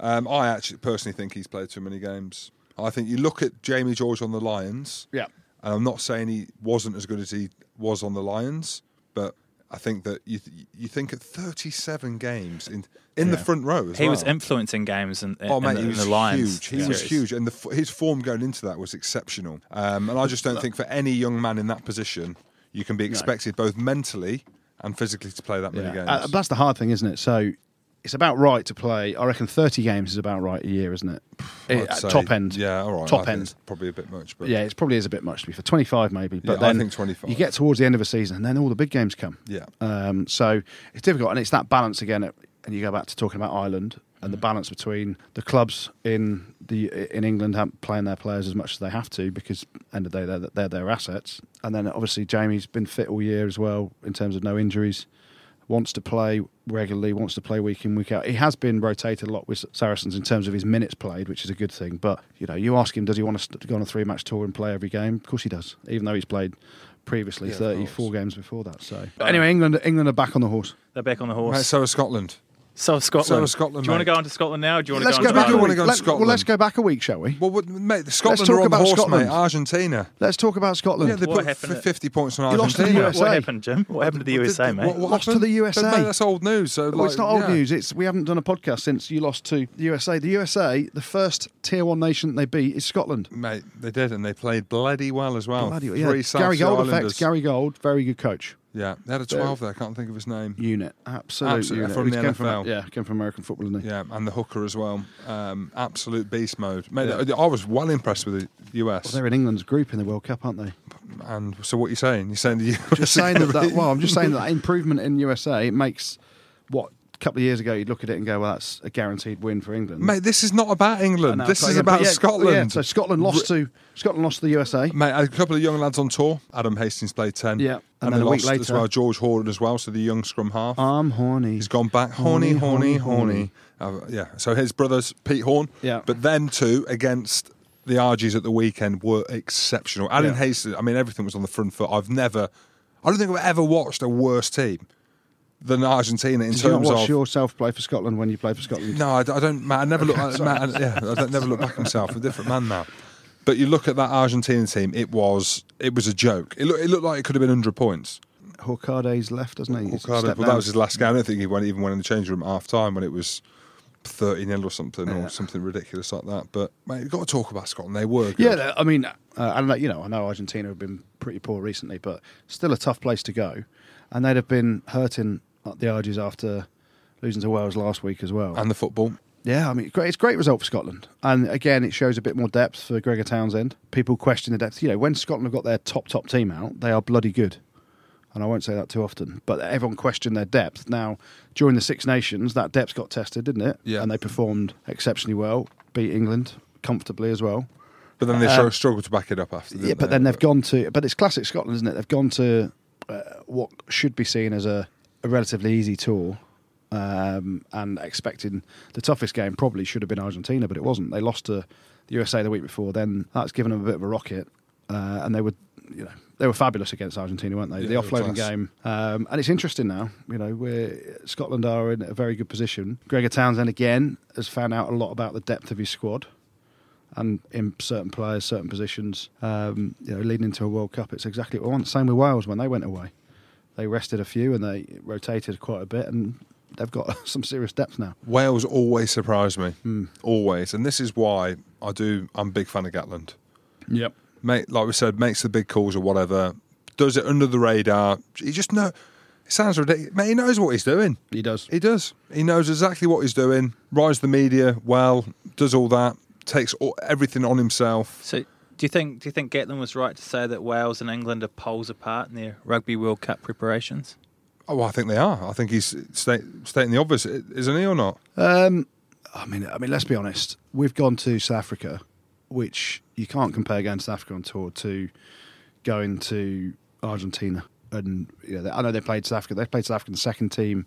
Um, I actually personally think he's played too many games. I think you look at Jamie George on the Lions, Yeah. and I'm not saying he wasn't as good as he was on the Lions, but I think that you you think at 37 games in in the front row as He well. was influencing games in, in, Oh mate, the, he in was the Lions. huge. He was huge, and the, his form going into that was exceptional. Um, and I just don't think for any young man in that position, you can be expected both mentally and physically to play that many games. Uh, that's the hard thing, isn't it? So it's about right to play. I reckon 30 games is about right a year, isn't it? *sighs* It- say- top end. yeah, all right. Top I end. it's probably a bit much, but Yeah, it probably is a bit much to be for 25 maybe. But Yeah, I then think 25. You get towards the end of a season, and then all the big games come. yeah. Um, so it's difficult, and it's that balance again. And you go back to talking about Ireland and the balance between the clubs in the in England playing their players as much as they have to because end of the day they're, they're their assets, and then obviously Jamie's been fit all year as well in terms of no injuries. Wants to play regularly, wants to play week in week out. He has been rotated a lot with Saracens in terms of his minutes played, which is a good thing. But you know, you ask him, does he want to go on a three match tour and play every game? Of course he does, even though he's played previously Yeah, 34 games before that. So anyway, England England are back on the horse. They're back on the Mate, horse. so is Scotland. So Scotland. so Scotland, Do you want to go on to Scotland now? Or do you want Let's to go go, back on a you wanna week. go to Let- Scotland? well, let's go back a week, shall we? Well, what- mate, the Scotland talk are on the about horse, Scotland. mate. Argentina. Let's talk about Scotland. Yeah, they What put happened f- 50 points on You lost to the Argentina. USA. What happened, Jim? What happened to the What USA, did- mate? what- what Lost to the USA. But, mate, that's old news. So, Well, it's not old yeah. news. It's we haven't done a podcast since you lost to the USA. The USA, the first tier one nation they beat is Scotland. Mate, they did, and they played bloody well as well. Bloody- Three yeah. South Gary Gold Islanders. effect. Gary Gold, very good coach. Yeah, they had a 12 there. I can't think of his name. Unit, absolute Absolute- unit. from the came NFL. yeah, came from American football, didn't he? Yeah, and the hooker as well. Um, absolute beast mode. Mate, Yeah. I was well impressed with the US. Well, they're in England's group in the World Cup, aren't they? and so, what are you saying? You're saying the US Just saying that, that. *laughs* Well, I'm just saying that, improvement in USA it makes what couple of years ago you'd look at it and go, well, that's a guaranteed win for England. Mate, this is not about England. know, This is about yeah, Scotland. Yeah, so Scotland lost to Scotland lost to the USA. Mate, a couple of young lads on tour. Adam Hastings played 10. Yeah, and And, then they a week lost as later- well. George Horne as well, so the young scrum half. I'm horny. He's gone back. Horny, Horny, horny, horny. Uh, yeah, so his brothers, Pete Horne. Yeah. But them two against the RGs at the weekend were exceptional. Alan Yeah. Hastings, I mean, everything was on the front foot. I've never, I don't think I've ever watched a worse team than Argentina in Did you terms watch of. yourself play for Scotland when you played for Scotland? No, I, I don't. Matt, I never look. I, Matt, I- yeah, I don't, never look back at myself. I'm a different man now. But you look at that Argentine team. It was. It was a joke. It, look, it looked like it could have been hundred points. Hourcade's left, doesn't he? Well, that was his last game. I don't think he went even went in the changing room at half time when it was thirty 0 or something, or something ridiculous like that. But mate, you've got to talk about Scotland. They were good. Yeah, I mean, uh, I don't know, you know, I know Argentina have been pretty poor recently, but still a tough place to go, and they'd have been hurting the Argies after losing to Wales last week as well. and the football. yeah, I mean, great, it's a great result for Scotland, and again, it shows a bit more depth for Gregor Townsend. People question the depth. You know, when Scotland have got their top top team out, they are bloody good. And I won't say that too often, but everyone questioned their depth. Now, during the Six Nations, that depth got tested, didn't it? Yeah. And they performed exceptionally well, beat England comfortably as well. But then they str- struggled to back it up after. Yeah, but they? then they've gone to. But it's classic Scotland, isn't it? They've gone to uh, what should be seen as a, a relatively easy tour, um, and expecting the toughest game probably should have been Argentina, but it wasn't. They lost to the USA the week before. Then that's given them a bit of a rocket, uh, and they were, you know, they were fabulous against Argentina, weren't they? Yeah, the offloading game, um, and it's interesting now. You know, where Scotland are in a very good position. Gregor Townsend again has found out a lot about the depth of his squad and in certain players, certain positions, um, you know, leading into a World Cup, it's exactly what I want. Same with Wales when they went away. They rested a few and they rotated quite a bit, and they've got *laughs* some serious depth now. Wales always surprise me, Hmm. always, and this is why I do. I'm a big fan of Gatland. Yep. Mate, like we said, makes the big calls or whatever. Does it under the radar. He just know. It sounds ridiculous. Mate, he knows what he's doing. He does. He does. He knows exactly what he's doing. Rides the media well. Does all that. Takes all, everything on himself. So, do you think do you think Gatland was right to say that Wales and England are poles apart in their Rugby World Cup preparations? Oh, I think they are. I think he's state, stating the obvious, isn't he, or not? Um, I mean, I mean, let's be honest. We've gone to South Africa, which you can't compare going to South Africa on tour to going to Argentina. And you know, I know they played South Africa. They played South Africa in the second team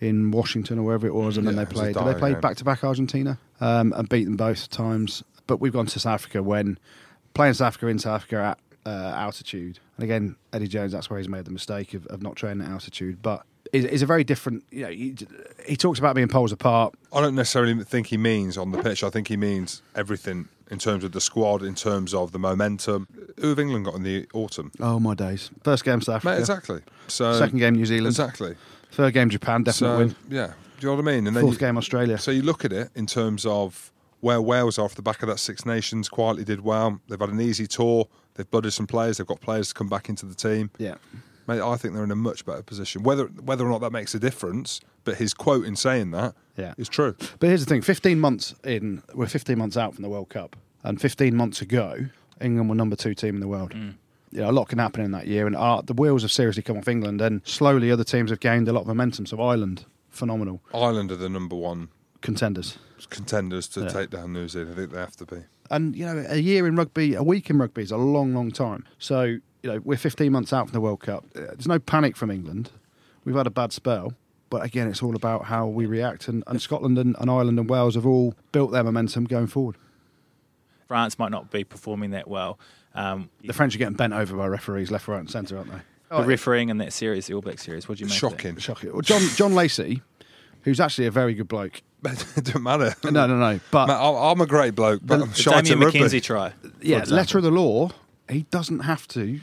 in Washington or wherever it was, and then they it was a played. They dire play game. back to back Argentina um, and beat them both times? But we've gone to South Africa when playing South Africa in South Africa at uh, altitude. And again, Eddie Jones, that's where he's made the mistake of, of not training at altitude. But it's, a very different. You know, he, he talks about being poles apart. I don't necessarily think he means on the pitch. I think he means everything in terms of the squad, in terms of the momentum. Who have England got in the autumn? Oh my days! First game South Africa, Mate, exactly. So second game New Zealand, exactly. third game Japan, definite So win. yeah, do you know what I mean? And Fourth you, game Australia. So you look at it in terms of where Wales are off the back of that Six Nations, quietly did well. They've had an easy tour. They've blooded some players. They've got players to come back into the team. yeah, Mate, I think they're in a much better position. Whether whether or not that makes a difference, but his quote in saying that Yeah. is true. but here's the thing: 15 months in, we're 15 months out from the World Cup, and 15 months ago, England were number two team in the world. You know, a lot can happen in that year, and uh, the wheels have seriously come off England, and slowly other teams have gained a lot of momentum. So Ireland, phenomenal Ireland are the number one contenders. contenders to Yeah. take down New Zealand. I think they have to be. And you know, a year in rugby, a week in rugby is a long, long time. So you know, we're 15 months out from the World Cup. Uh, There's no panic from England. We've had a bad spell, but again, it's all about how we react. And, and Scotland and, and Ireland and Wales have all built their momentum going forward. France might not be performing that well. Um, The French are getting bent over by referees left, right, and centre, aren't they? the refereeing in that series, the All Black series, what do you make? of that? Shocking. Shocking. Well, John John Lacey, who's actually a very good bloke. It *laughs* doesn't matter. No, no, no. But Mate, I- I'm a great bloke, but The- I'm The shy Damian to rugby. McKenzie try. yeah, example. letter of the law, he doesn't have to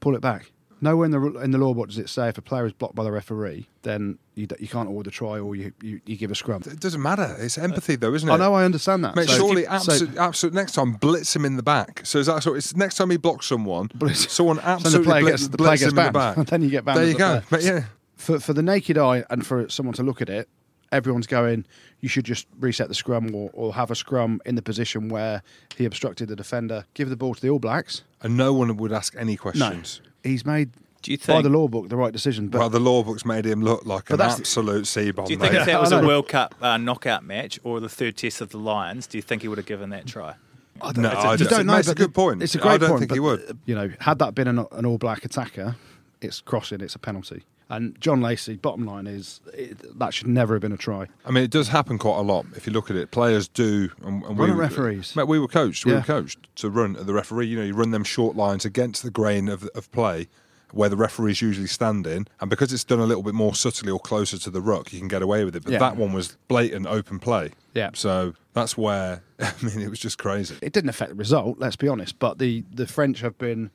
pull it back. Nowhere in the in the law what does it say if a player is blocked by the referee, then you, you can't order the try or you, you, you give a scrum. It doesn't matter. It's empathy, though, isn't it? I know, I understand that. Mate, So- surely, so- absolute, absolute. Next time, blitz him in the back. So is that sort? It's next time he blocks someone, Blitz- someone absolutely *laughs* so the absolutely player blitz, gets the player blitz gets him in the banned. back. *laughs* then you get banned. there you a go. player. But yeah, For for the naked eye and for someone to look at it, everyone's going. You should just reset the scrum or, or have a scrum in the position where he obstructed the defender. Give the ball to the All Blacks. and no one would ask any No, questions. he's made Do you think, by the law book the right decision. But well, the law books made him look like But an absolute sea bomb. do you think mate. if that was a. World Cup uh, knockout match or the third test of the Lions, do you think he would have given that try? I don't No, know. I don't- don't know. it's a good point. It's a great I don't point. think but, he would. You know, had that been an, an all black attacker, it's crossing. It's a penalty. And John Lacey, bottom line is it, that should never have been a try. I mean, it does happen quite a lot. If you look at it, players do. And, and Run we, referees. Mate, we were coached. We Yeah. were coached to run at the referee. You know, you run them short lines against the grain of, of play, where the referee's usually standing, and because it's done a little bit more subtly or closer to the ruck, you can get away with it. But Yeah. that one was blatant open play. Yeah. So that's where *laughs* I mean, it was just crazy. It didn't affect the result, let's be honest. But the, the French have been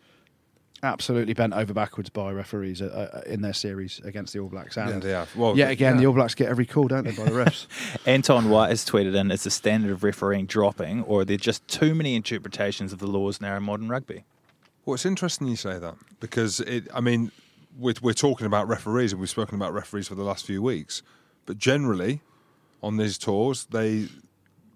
absolutely bent over backwards by referees uh, uh, in their series against the All Blacks. And Yeah, they have. Well, yet again, yeah. the All Blacks get every call, don't they, by the refs? *laughs* Anton White has tweeted in: Is the standard of refereeing dropping, or are there just too many interpretations of the laws now in modern rugby? Well, it's interesting you say that because it. I mean, we're, we're talking about referees, and we've spoken about referees for the last few weeks. But generally, on these tours, they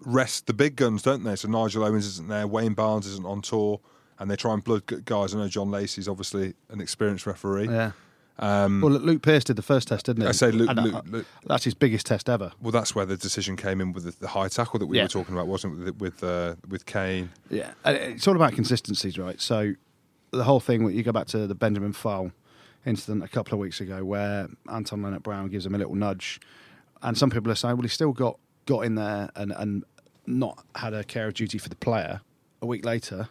rest the big guns, don't they? So Nigel Owens isn't there, Wayne Barnes isn't on tour, and they try and blood guys. I know John Lacey's obviously an experienced referee. yeah. Um, Well, Luke Pearce did the first test, didn't he? I say Luke, uh, Luke, Luke. That's his biggest test ever. Well, that's where the decision came in with the, the high tackle that we Yeah. were talking about, wasn't it? With with, uh, with Cane. Yeah, and it's all about consistencies, right? So the whole thing, you go back to the Benjamin Fall incident a couple of weeks ago, where Anton Leonard Brown gives him a little nudge, and some people are saying, well, he still got got in there and and not had a care of duty for the player. A week later,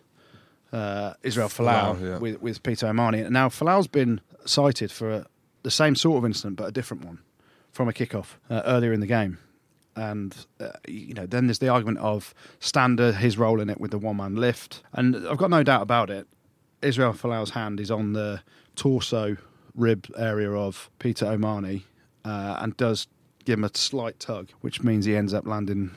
uh, Israel Folau Folau, yeah. with with Peter O'Mahony, and now Folau's been cited for a, the same sort of incident, but a different one from a kickoff uh, earlier in the game. And uh, you know then there's the argument of Stander his role in it with the one man lift. And I've got no doubt about it. Israel Folau's hand is on the torso rib area of Peter O'Mahony uh, and does give him a slight tug which means he ends up landing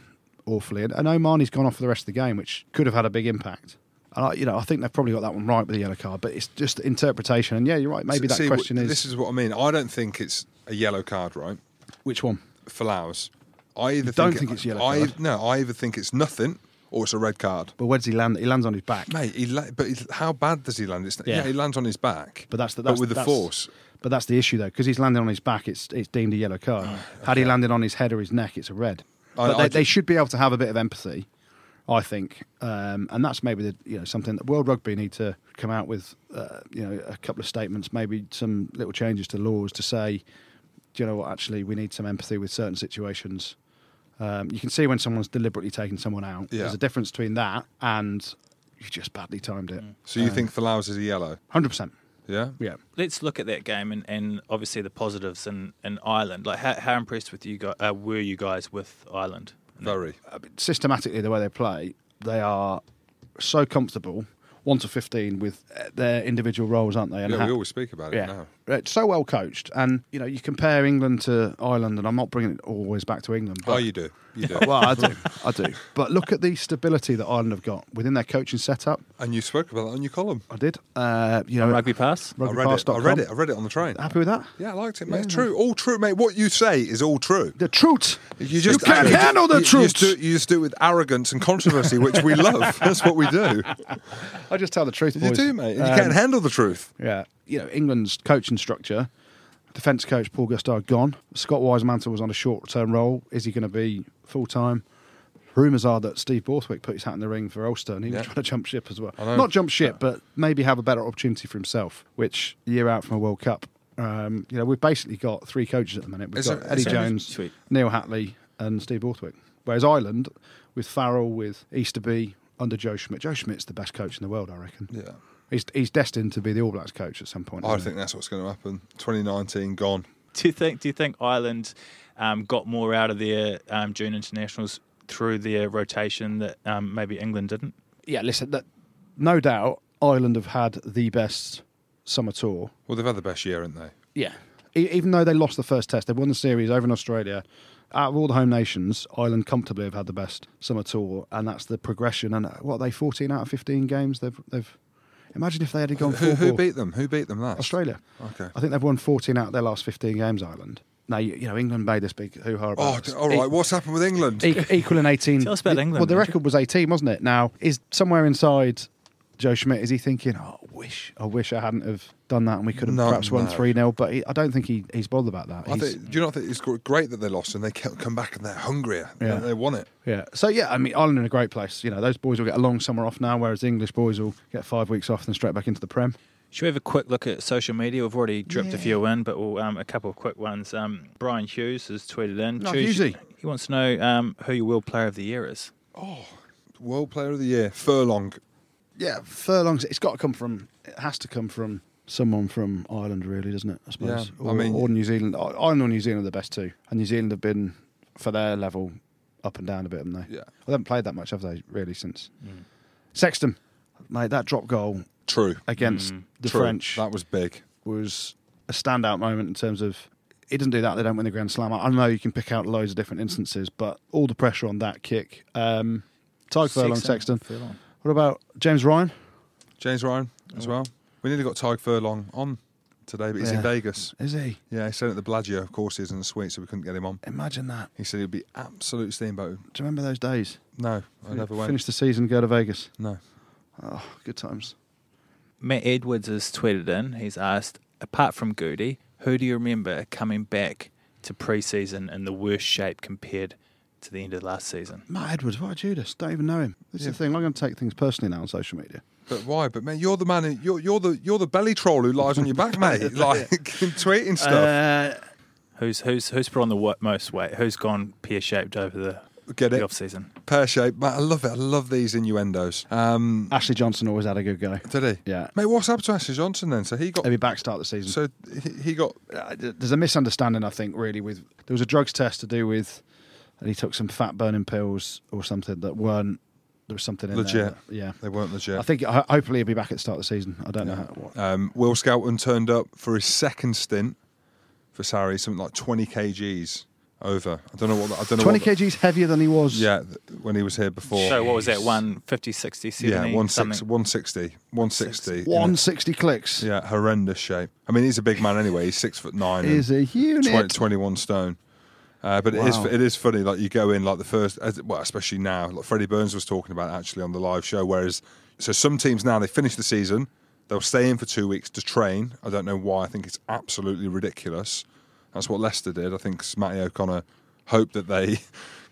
awfully. And, and O'Mahony's gone off for the rest of the game which could have had a big impact and I, you know, I think they've probably got that one right with the yellow card, but it's just interpretation. And yeah, you're right. Maybe that See, question w- is This is what I mean. I don't think it's a yellow card, right? which one? Folau's. I either don't think, think it's yellow I, card? No, I either think it's nothing or it's a red card. But where does he land? He lands on his back. Mate, he la- but how bad does he land? It's, yeah. Yeah. he lands on his back. But that's the- but with the that's- force. But that's the issue, though, because he's landed on his back. It's it's deemed a yellow card. Oh, Had he landed on his head or his neck, it's a red. I- But I they, d- they should be able to have a bit of empathy, I think, um, and that's maybe the you know something that World Rugby need to come out with. Uh, you know, a couple of statements, maybe some little changes to laws to say, do you know what? Actually, we need some empathy with certain situations. Um, you can see when someone's deliberately taking someone out. Yeah. There's a difference between that and you just badly timed it. So you Um, think Folau's is a yellow? Hundred percent. Yeah. Yeah. Let's look at that game and, and obviously the positives in, in Ireland. Like, how, how impressed with you guys, uh, were you guys with Ireland? Very. systematically the way they play, they are so comfortable, one to fifteen with uh, their individual roles, aren't they? And Yeah, we always speak about it yeah, now. It's so well coached. And you know, you compare England to Ireland, and I'm not bringing it always back to England. But, Oh, you do. You do. *laughs* well, I do, I do. But look at the stability that Ireland have got within their coaching setup. and you spoke about that on your column. I did. Uh, you know, Rugby Pass? I read it. I read it. I read it on the train. Happy with that? Yeah, I liked it, mate. Yeah, It's true. All true, mate. What you say is all true. The truth. You just can't you- handle the you, you truth. just, do, you just do it with arrogance and controversy, which we love. *laughs* That's what we do. I just tell the truth. You do, mate. And Um, you can't handle the truth. Yeah, you know England's coaching structure. Defence coach Paul Gustard gone. Scott Wisemantel was on a short-term role. Is he going to be full-time? Rumours are that Steve Borthwick put his hat in the ring for Ulster, and he Yeah. was trying to jump ship as well. Not jump ship, but maybe have a better opportunity for himself. Which a year out from a World Cup, um, you know, we've basically got three coaches at the minute. We've Is got there- Eddie Jones. Neil Hatley, and Steve Borthwick. Whereas Ireland, with Farrell, with Easterby, under Joe Schmidt. Joe Schmidt's the best coach in the world, I reckon. Yeah. He's he's destined to be the All Blacks coach at some point. I isn't he? think that's what's going to happen. 2019 gone. Do you think? Do you think Ireland um, got more out of their um, June internationals through their rotation that um, maybe England didn't? yeah, listen, that, no doubt Ireland have had the best summer tour. Well, they've had the best year, haven't they? Yeah. E- even though they lost the first test, they've won the series over in Australia. Out of all the home nations, Ireland comfortably have had the best summer tour, and that's the progression. And uh, what are they, 14 out of 15 games? They've they've. Imagine if they had gone Who, full who beat them? Who beat them last? Australia. Okay. I think they've won 14 out of their last 15 games, Ireland. Now, you, you know, England made this big hoo ha Oh, about d- it. all right. What's happened with England? E- equal in 18. Tell us about England, Well, the record was 18, wasn't it? Now, is somewhere inside Joe Schmidt, is he thinking, oh, I wish, I wish I hadn't have done that and we could have No, perhaps won no. 3 0? But he, I don't think he, he's bothered about that. I He's- think, do you not think it's great that they lost and they ca- come back and they're hungrier? Yeah. They won it. yeah. So, yeah, I mean, Ireland in a great place. You know, those boys will get a long summer off now, whereas the English boys will get five weeks off and straight back into the Prem. Should we have a quick look at social media? We've already dripped a few in, but we'll, um, a couple of quick ones. Um, Brian Hughes has tweeted in. Oh, Choose- Hughesy. He wants to know um, who your World Player of the Year is. Oh, World Player of the Year, Furlong. Yeah, furlongs, it's got to come from, it has to come from someone from Ireland, really, doesn't it? I suppose. Yeah, I or, mean- or New Zealand. I- Ireland or New Zealand are the best two. And New Zealand have been, for their level, up and down a bit, haven't they? Yeah. Well, they haven't played that much, have they, really, since Sexton, mate, that drop goal True. against the True. French That was big. was a standout moment in terms of he doesn't do that, they don't win the Grand Slam. I know you can pick out loads of different instances, but all the pressure on that kick. Um, Tadhg Furlong, Sexton. Furlong. What about James Ryan? James Ryan as oh. well. We nearly got Tadhg Furlong on today, but he's in Vegas. Is he? Yeah, he said at the Bellagio, of course, he's in the suite, so we couldn't get him on. Imagine that. He said he'd be absolute steamboat. Do you remember those days? No, I never went. Finish the season, go to Vegas. No. Oh, good times. Matt Edwards has tweeted in. He's asked, apart from Goody, who do you remember coming back to pre-season in the worst shape compared to the end of last season? Matt Edwards, what a Judas. Don't even know him. This Yeah. is the thing. I'm going to take things personally now on social media. But why? But man, you're the man. Who, you're you're the you're the belly troll who lies on your back, mate. *laughs* Like *laughs* tweeting stuff. Uh, Who's who's who's put on the wo- most weight? Who's gone pear-shaped over the, Get the it? off-season? Pear shape. Mate, I love it. I love these innuendos. Um, Ashley Johnson always had a good go. did he? Yeah. Mate, what's happened to Ashley Johnson then? So he got. He'll be back start the season. So he, he got. uh, there's a misunderstanding, I think, really. With there was a drugs test to do with, and he took some fat burning pills or something that weren't. There was something in Legit. there. that- yeah. They weren't legit. I think hopefully he'll be back at the start of the season. I don't know how, what. Um, Will Skelton turned up for his second stint for Sarri, something like 20 kgs over. I don't know what. I don't know. 20 what the- kgs heavier than he was. Yeah, when he was here before. So what was that? 150, 60, 70? yeah, 160, 160, 160, 160, 160 clicks. Yeah, horrendous shape. I mean, he's a big man anyway. He's six foot nine. He's a unit. 20, 21 stone. Uh, but it is Wow. it is funny. Like you go in like the first, as- well, especially now. Like Freddie Burns was talking about actually on the live show. Whereas, so some teams now they finish the season, they'll stay in for two weeks to train. I don't know why. I think it's absolutely ridiculous. That's what Leicester did. I think Matty O'Connor hoped that they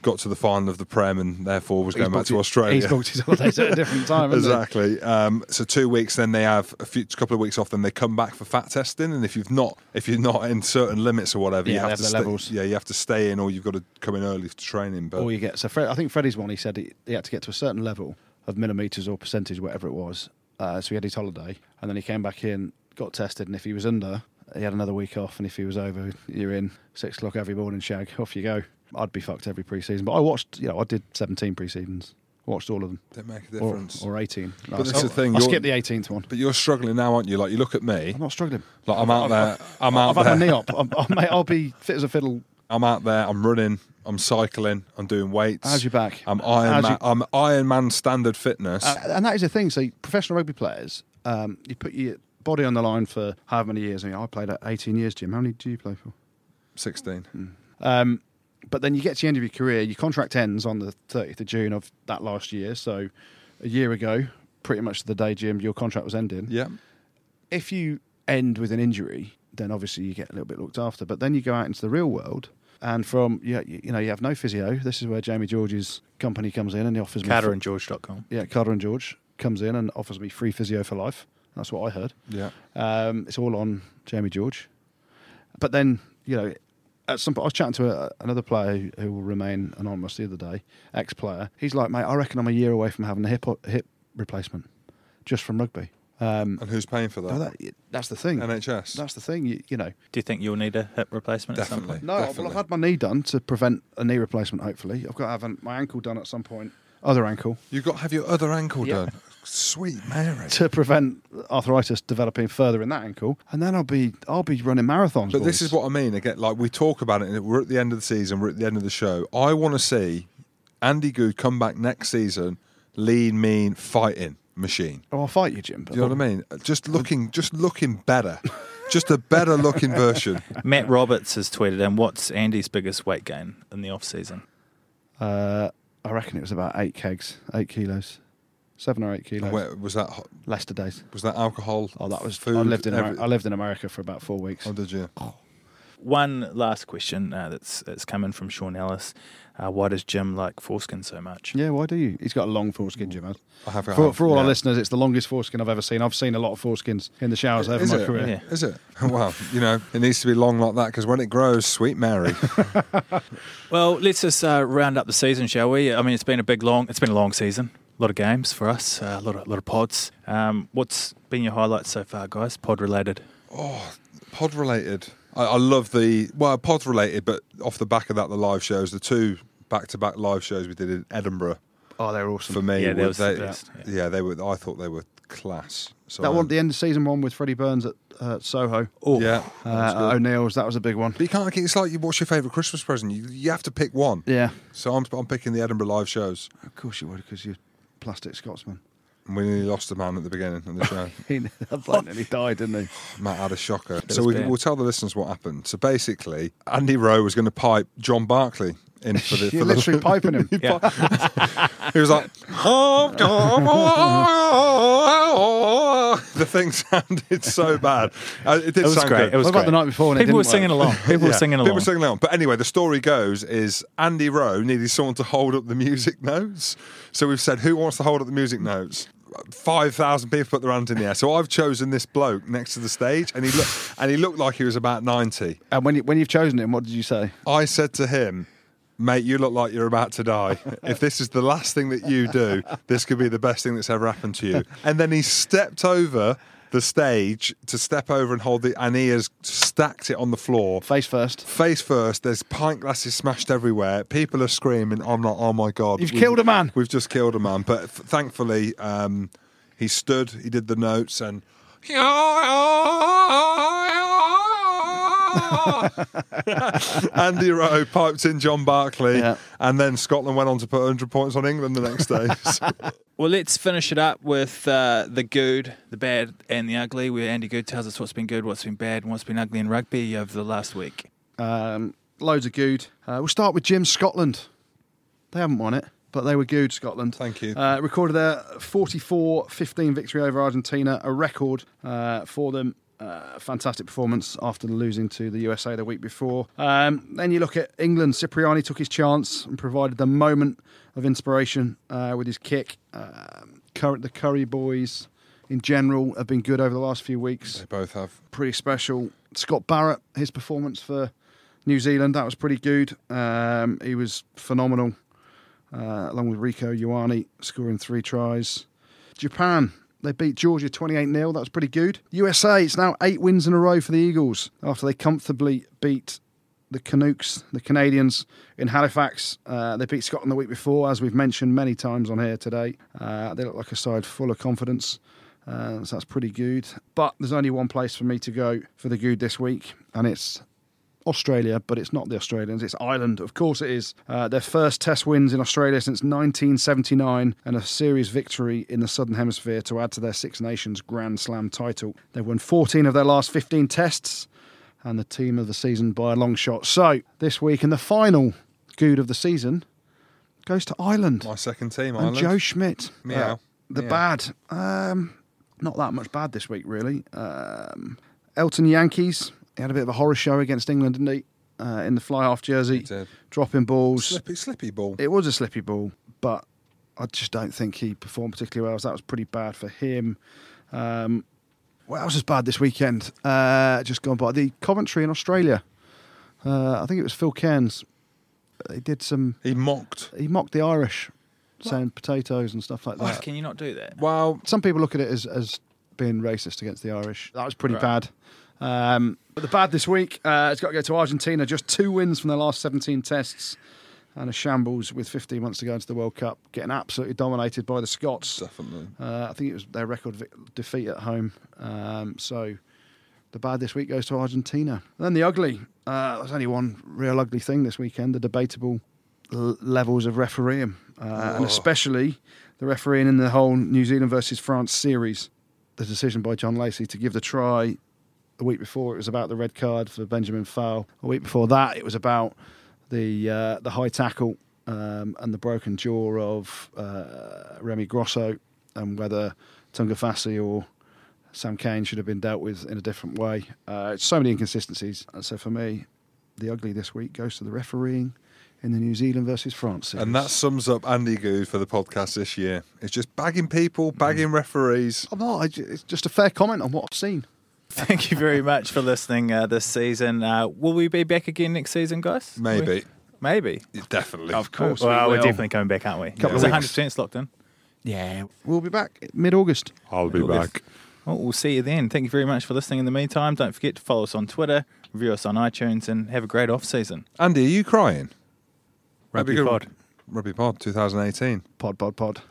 got to the final of the Prem and therefore was He's going back to Australia. He's booked his holidays at a different *laughs* time. Exactly. Um, so two weeks, then they have a few couple of weeks off. Then they come back for fat testing, and if you've not, if you're not in certain limits or whatever, you Yeah, have have to stay, levels. Yeah, you have to stay in, or you've got to come in early to training. But Or you get so. Fred, I think Freddie's one. He said he, he had to get to a certain level of millimeters or percentage, whatever it was. Uh, so he had his holiday, and then he came back in, got tested, and if he was under, he had another week off, and if he was over, you're in six o'clock every morning. Shag, off you go. I'd be fucked every preseason, but I watched. You know, I did 17 preseasons, watched all of them, they make a difference. or 18. No, But is the thing, I skipped the 18th one. but you're struggling now, aren't you? Like you look at me, I'm not struggling. like I'm out there, I'm out I've had my knee there, up. I'm, I'm, mate, I'll be fit as a fiddle. I'm out there, I'm running, I'm cycling, I'm doing weights. How's your back? I'm Iron How's Man. your- I'm Iron Man standard fitness. Uh, and that is the thing. So, professional rugby players, um, you put your body on the line for however many years. I mean, I played at 18 years, Jim. How many do you play for? Sixteen. Um, but then you get to the end of your career. Your contract ends on the 30th of June of that last year. So, a year ago, pretty much the day, Jim, your contract was ending. Yeah. If you end with an injury, then obviously you get a little bit looked after. But then you go out into the real world. And from you, you know you have no physio. This is where Jamie George's company comes in and he offers Carter me CarterandGeorge.com. yeah, Carter and George comes in and offers me free physio for life. That's what I heard. Yeah. Um, it's all on Jamie George. But then, you know, at some point, I was chatting to a, another player who, who will remain anonymous the other day, ex player. He's like, mate, I reckon I'm a year away from having a hip hip replacement just from rugby. Um, And who's paying for that? well, that, that's the thing. NHS. That's the thing. You, you know, Do you think you'll need a hip replacement at some Definitely. point? no, well, Definitely. I've had my knee done to prevent a knee replacement. Hopefully, I've got to have an, my ankle done at some point, other ankle, You've got to have your other ankle Yeah. done. *laughs* Sweet Mary. to prevent arthritis developing further in that ankle, and then I'll be I'll be running marathons. But this is what I mean. Again, like we talk about it, and we're at the end of the season, we're at the end of the show. I want to see Andy Goode come back next season, lean, mean, fighting machine. Oh, I'll fight you, Jim. Do you know what I mean? Just looking, just looking better, *laughs* just a better looking version. Matt Roberts has tweeted and what's Andy's biggest weight gain in the off-season? Uh, I reckon it was about eight kegs, eight kilos, seven or eight kilos. Where, was that? Leicester days. Was that alcohol? Oh, that was. food. I lived in every- America. I lived in America for about four weeks. Oh, did you? One last question uh, that's that's coming from Sean Ellis. Uh, why does Jim like foreskin so much? Yeah, why do you? He's got a long foreskin, Jim. has. I have. I For, have, for all our yeah. listeners, it's the longest foreskin I've ever seen. I've seen a lot of foreskins in the showers over Is my it? career. Yeah. Is it? *laughs* Well, you know, it needs to be long like that because when it grows, sweet Mary. *laughs* Well, let's just uh, round up the season, shall we? I mean, it's been a big long. It's been a long season. A lot of games for us. Uh, a lot of lot of pods. Um, what's been your highlights so far, guys? Pod related. Oh, pod related. I, I love the well, pod related, but off the back of that, the live shows, the two back-to-back live shows we did in Edinburgh Oh, they're awesome. for me. Yeah, that were- was the they, best, yeah. they were. I thought they were class. So That um, one, the end of season one with Freddie Burns at uh, Soho. Oh, yeah. Uh. O'Neill's, that was a big one. But you can't. It's like you. What's your favourite Christmas present? You you have to pick one. Yeah. So I'm I'm picking the Edinburgh live shows. Of course you would, because you're plastic Scotsman. We nearly lost a man at the beginning of the show. *laughs* He nearly died, didn't he? *laughs* Matt had a shocker. So we, we'll tell the listeners what happened. So basically, Andy Rowe was going to pipe John Barclay in for the. *laughs* You're for the- literally piping him. He was like, *laughs* the thing sounded so bad. Uh, it did It was sound great. good. It was What about great. the night before when People were didn't singing work? along. *laughs* People were Yeah, singing People were singing along. But anyway, the story goes is Andy Rowe needed someone to hold up the music notes. So we've said, who wants to hold up the music notes? 5,000 people put their hands in the air. So I've chosen this bloke next to the stage, and he, looked and he looked like he was about 90. And when, you, when you've chosen him, what did you say? I said to him, Mate, you look like you're about to die. *laughs* If this is the last thing that you do, this could be the best thing that's ever happened to you. *laughs* And then he stepped over the stage to step over and hold the, and he has stacked it on the floor. Face first. Face first, there's pint glasses smashed everywhere. People are screaming. I'm like, oh my God. You've killed a man. We've just killed a man. But f- thankfully, um, he stood, he did the notes, and. *laughs* Andy Rowe piped in John Barclay, Yeah. and then Scotland went on to put 100 points on England the next day. *laughs* So- Well, let's finish it up with uh, the good, the bad, and the ugly, where Andy Goode tells us what's been good, what's been bad, and what's been ugly in rugby over the last week. Um, loads of good. Uh, we'll start with Jim Scotland. They haven't won it, but they were good, Scotland. Thank you. Uh, recorded their 44 15 victory over Argentina, a record uh, for them. Uh, fantastic performance after losing to the USA the week before. Um, then you look at England. Cipriani took his chance and provided the moment of inspiration uh, with his kick. Um, the Curry boys, in general, have been good over the last few weeks they both have. pretty special. Scott Barrett, his performance for New Zealand, that was pretty good. Um, he was phenomenal, uh, along with Rieko Ioane, scoring three tries. Japan, they beat Georgia 28 0. That was pretty good. USA, it's now eight wins in a row for the Eagles after they comfortably beat the Canucks, the Canadians in Halifax. Uh, they beat Scotland the week before, as we've mentioned many times on here today. Uh, they look like a side full of confidence. Uh, so that's pretty good. But there's only one place for me to go for the good this week, and it's Australia, but it's not the Australians, it's Ireland. Of course it is. Uh, their first test wins in Australia since 1979 and a series victory in the Southern Hemisphere to add to their Six Nations Grand Slam title. They've won 14 of their last 15 tests and the team of the season by a long shot. So this week, in the final good of the season, goes to Ireland My second team, and Ireland. Joe Schmidt. Meow. Uh, the Meow. bad. Um, not that much bad this week, really. Um, Elton Jantjies. He had a bit of a horror show against England, didn't he? Uh, in the fly half jersey, He did. dropping balls. Slippy, slippy ball. It was a slippy ball, but I just don't think he performed particularly well. So that was pretty bad for him. Um, what else is bad this weekend? Uh, just gone by the Coventry in Australia. Uh, I think it was Phil Kearns. They did some. He mocked. He mocked the Irish, saying potatoes and stuff like that. Why can you not do that? Well, Some people look at it as, as being racist against the Irish. That was pretty Right. bad. Um, but the bad this week, uh, it's got to go to Argentina. Just two wins from their last 17 tests and a shambles with 15 months to go into the World Cup, getting absolutely dominated by the Scots. definitely. Uh, I think it was their record vi- defeat at home. Um, so the bad this week goes to Argentina. And then the ugly. Uh, there's only one real ugly thing this weekend: the debatable l- levels of refereeing, uh, and especially the refereeing in the whole New Zealand versus France series. The decision by John Lacey to give the try. The week before, it was about the red card for Benjamin Fall. A week before that, it was about the uh, the high tackle um, and the broken jaw of uh, Remy Grosso, and whether Tungafasi or Sam Cane should have been dealt with in a different way. Uh, it's so many inconsistencies. And so for me, the ugly this week goes to the refereeing in the New Zealand versus France series. And that sums up Andy Goode for the podcast this year. It's just bagging people, bagging referees. I'm not. I ju- It's just a fair comment on what I've seen. Thank you very much for listening uh, this season. Uh, will we be back again next season, guys? Maybe. Maybe. Definitely. Of course. Well, we we're definitely coming back, aren't we? Couple Is of weeks. 100% locked in? Yeah. We'll be back mid August. I'll be August. back. Well, we'll see you then. Thank you very much for listening in the meantime. Don't forget to follow us on Twitter, review us on iTunes, and have a great off season. Andy, are you crying? Rugby pod. good. Rugby Pod 2018. Pod, pod, pod.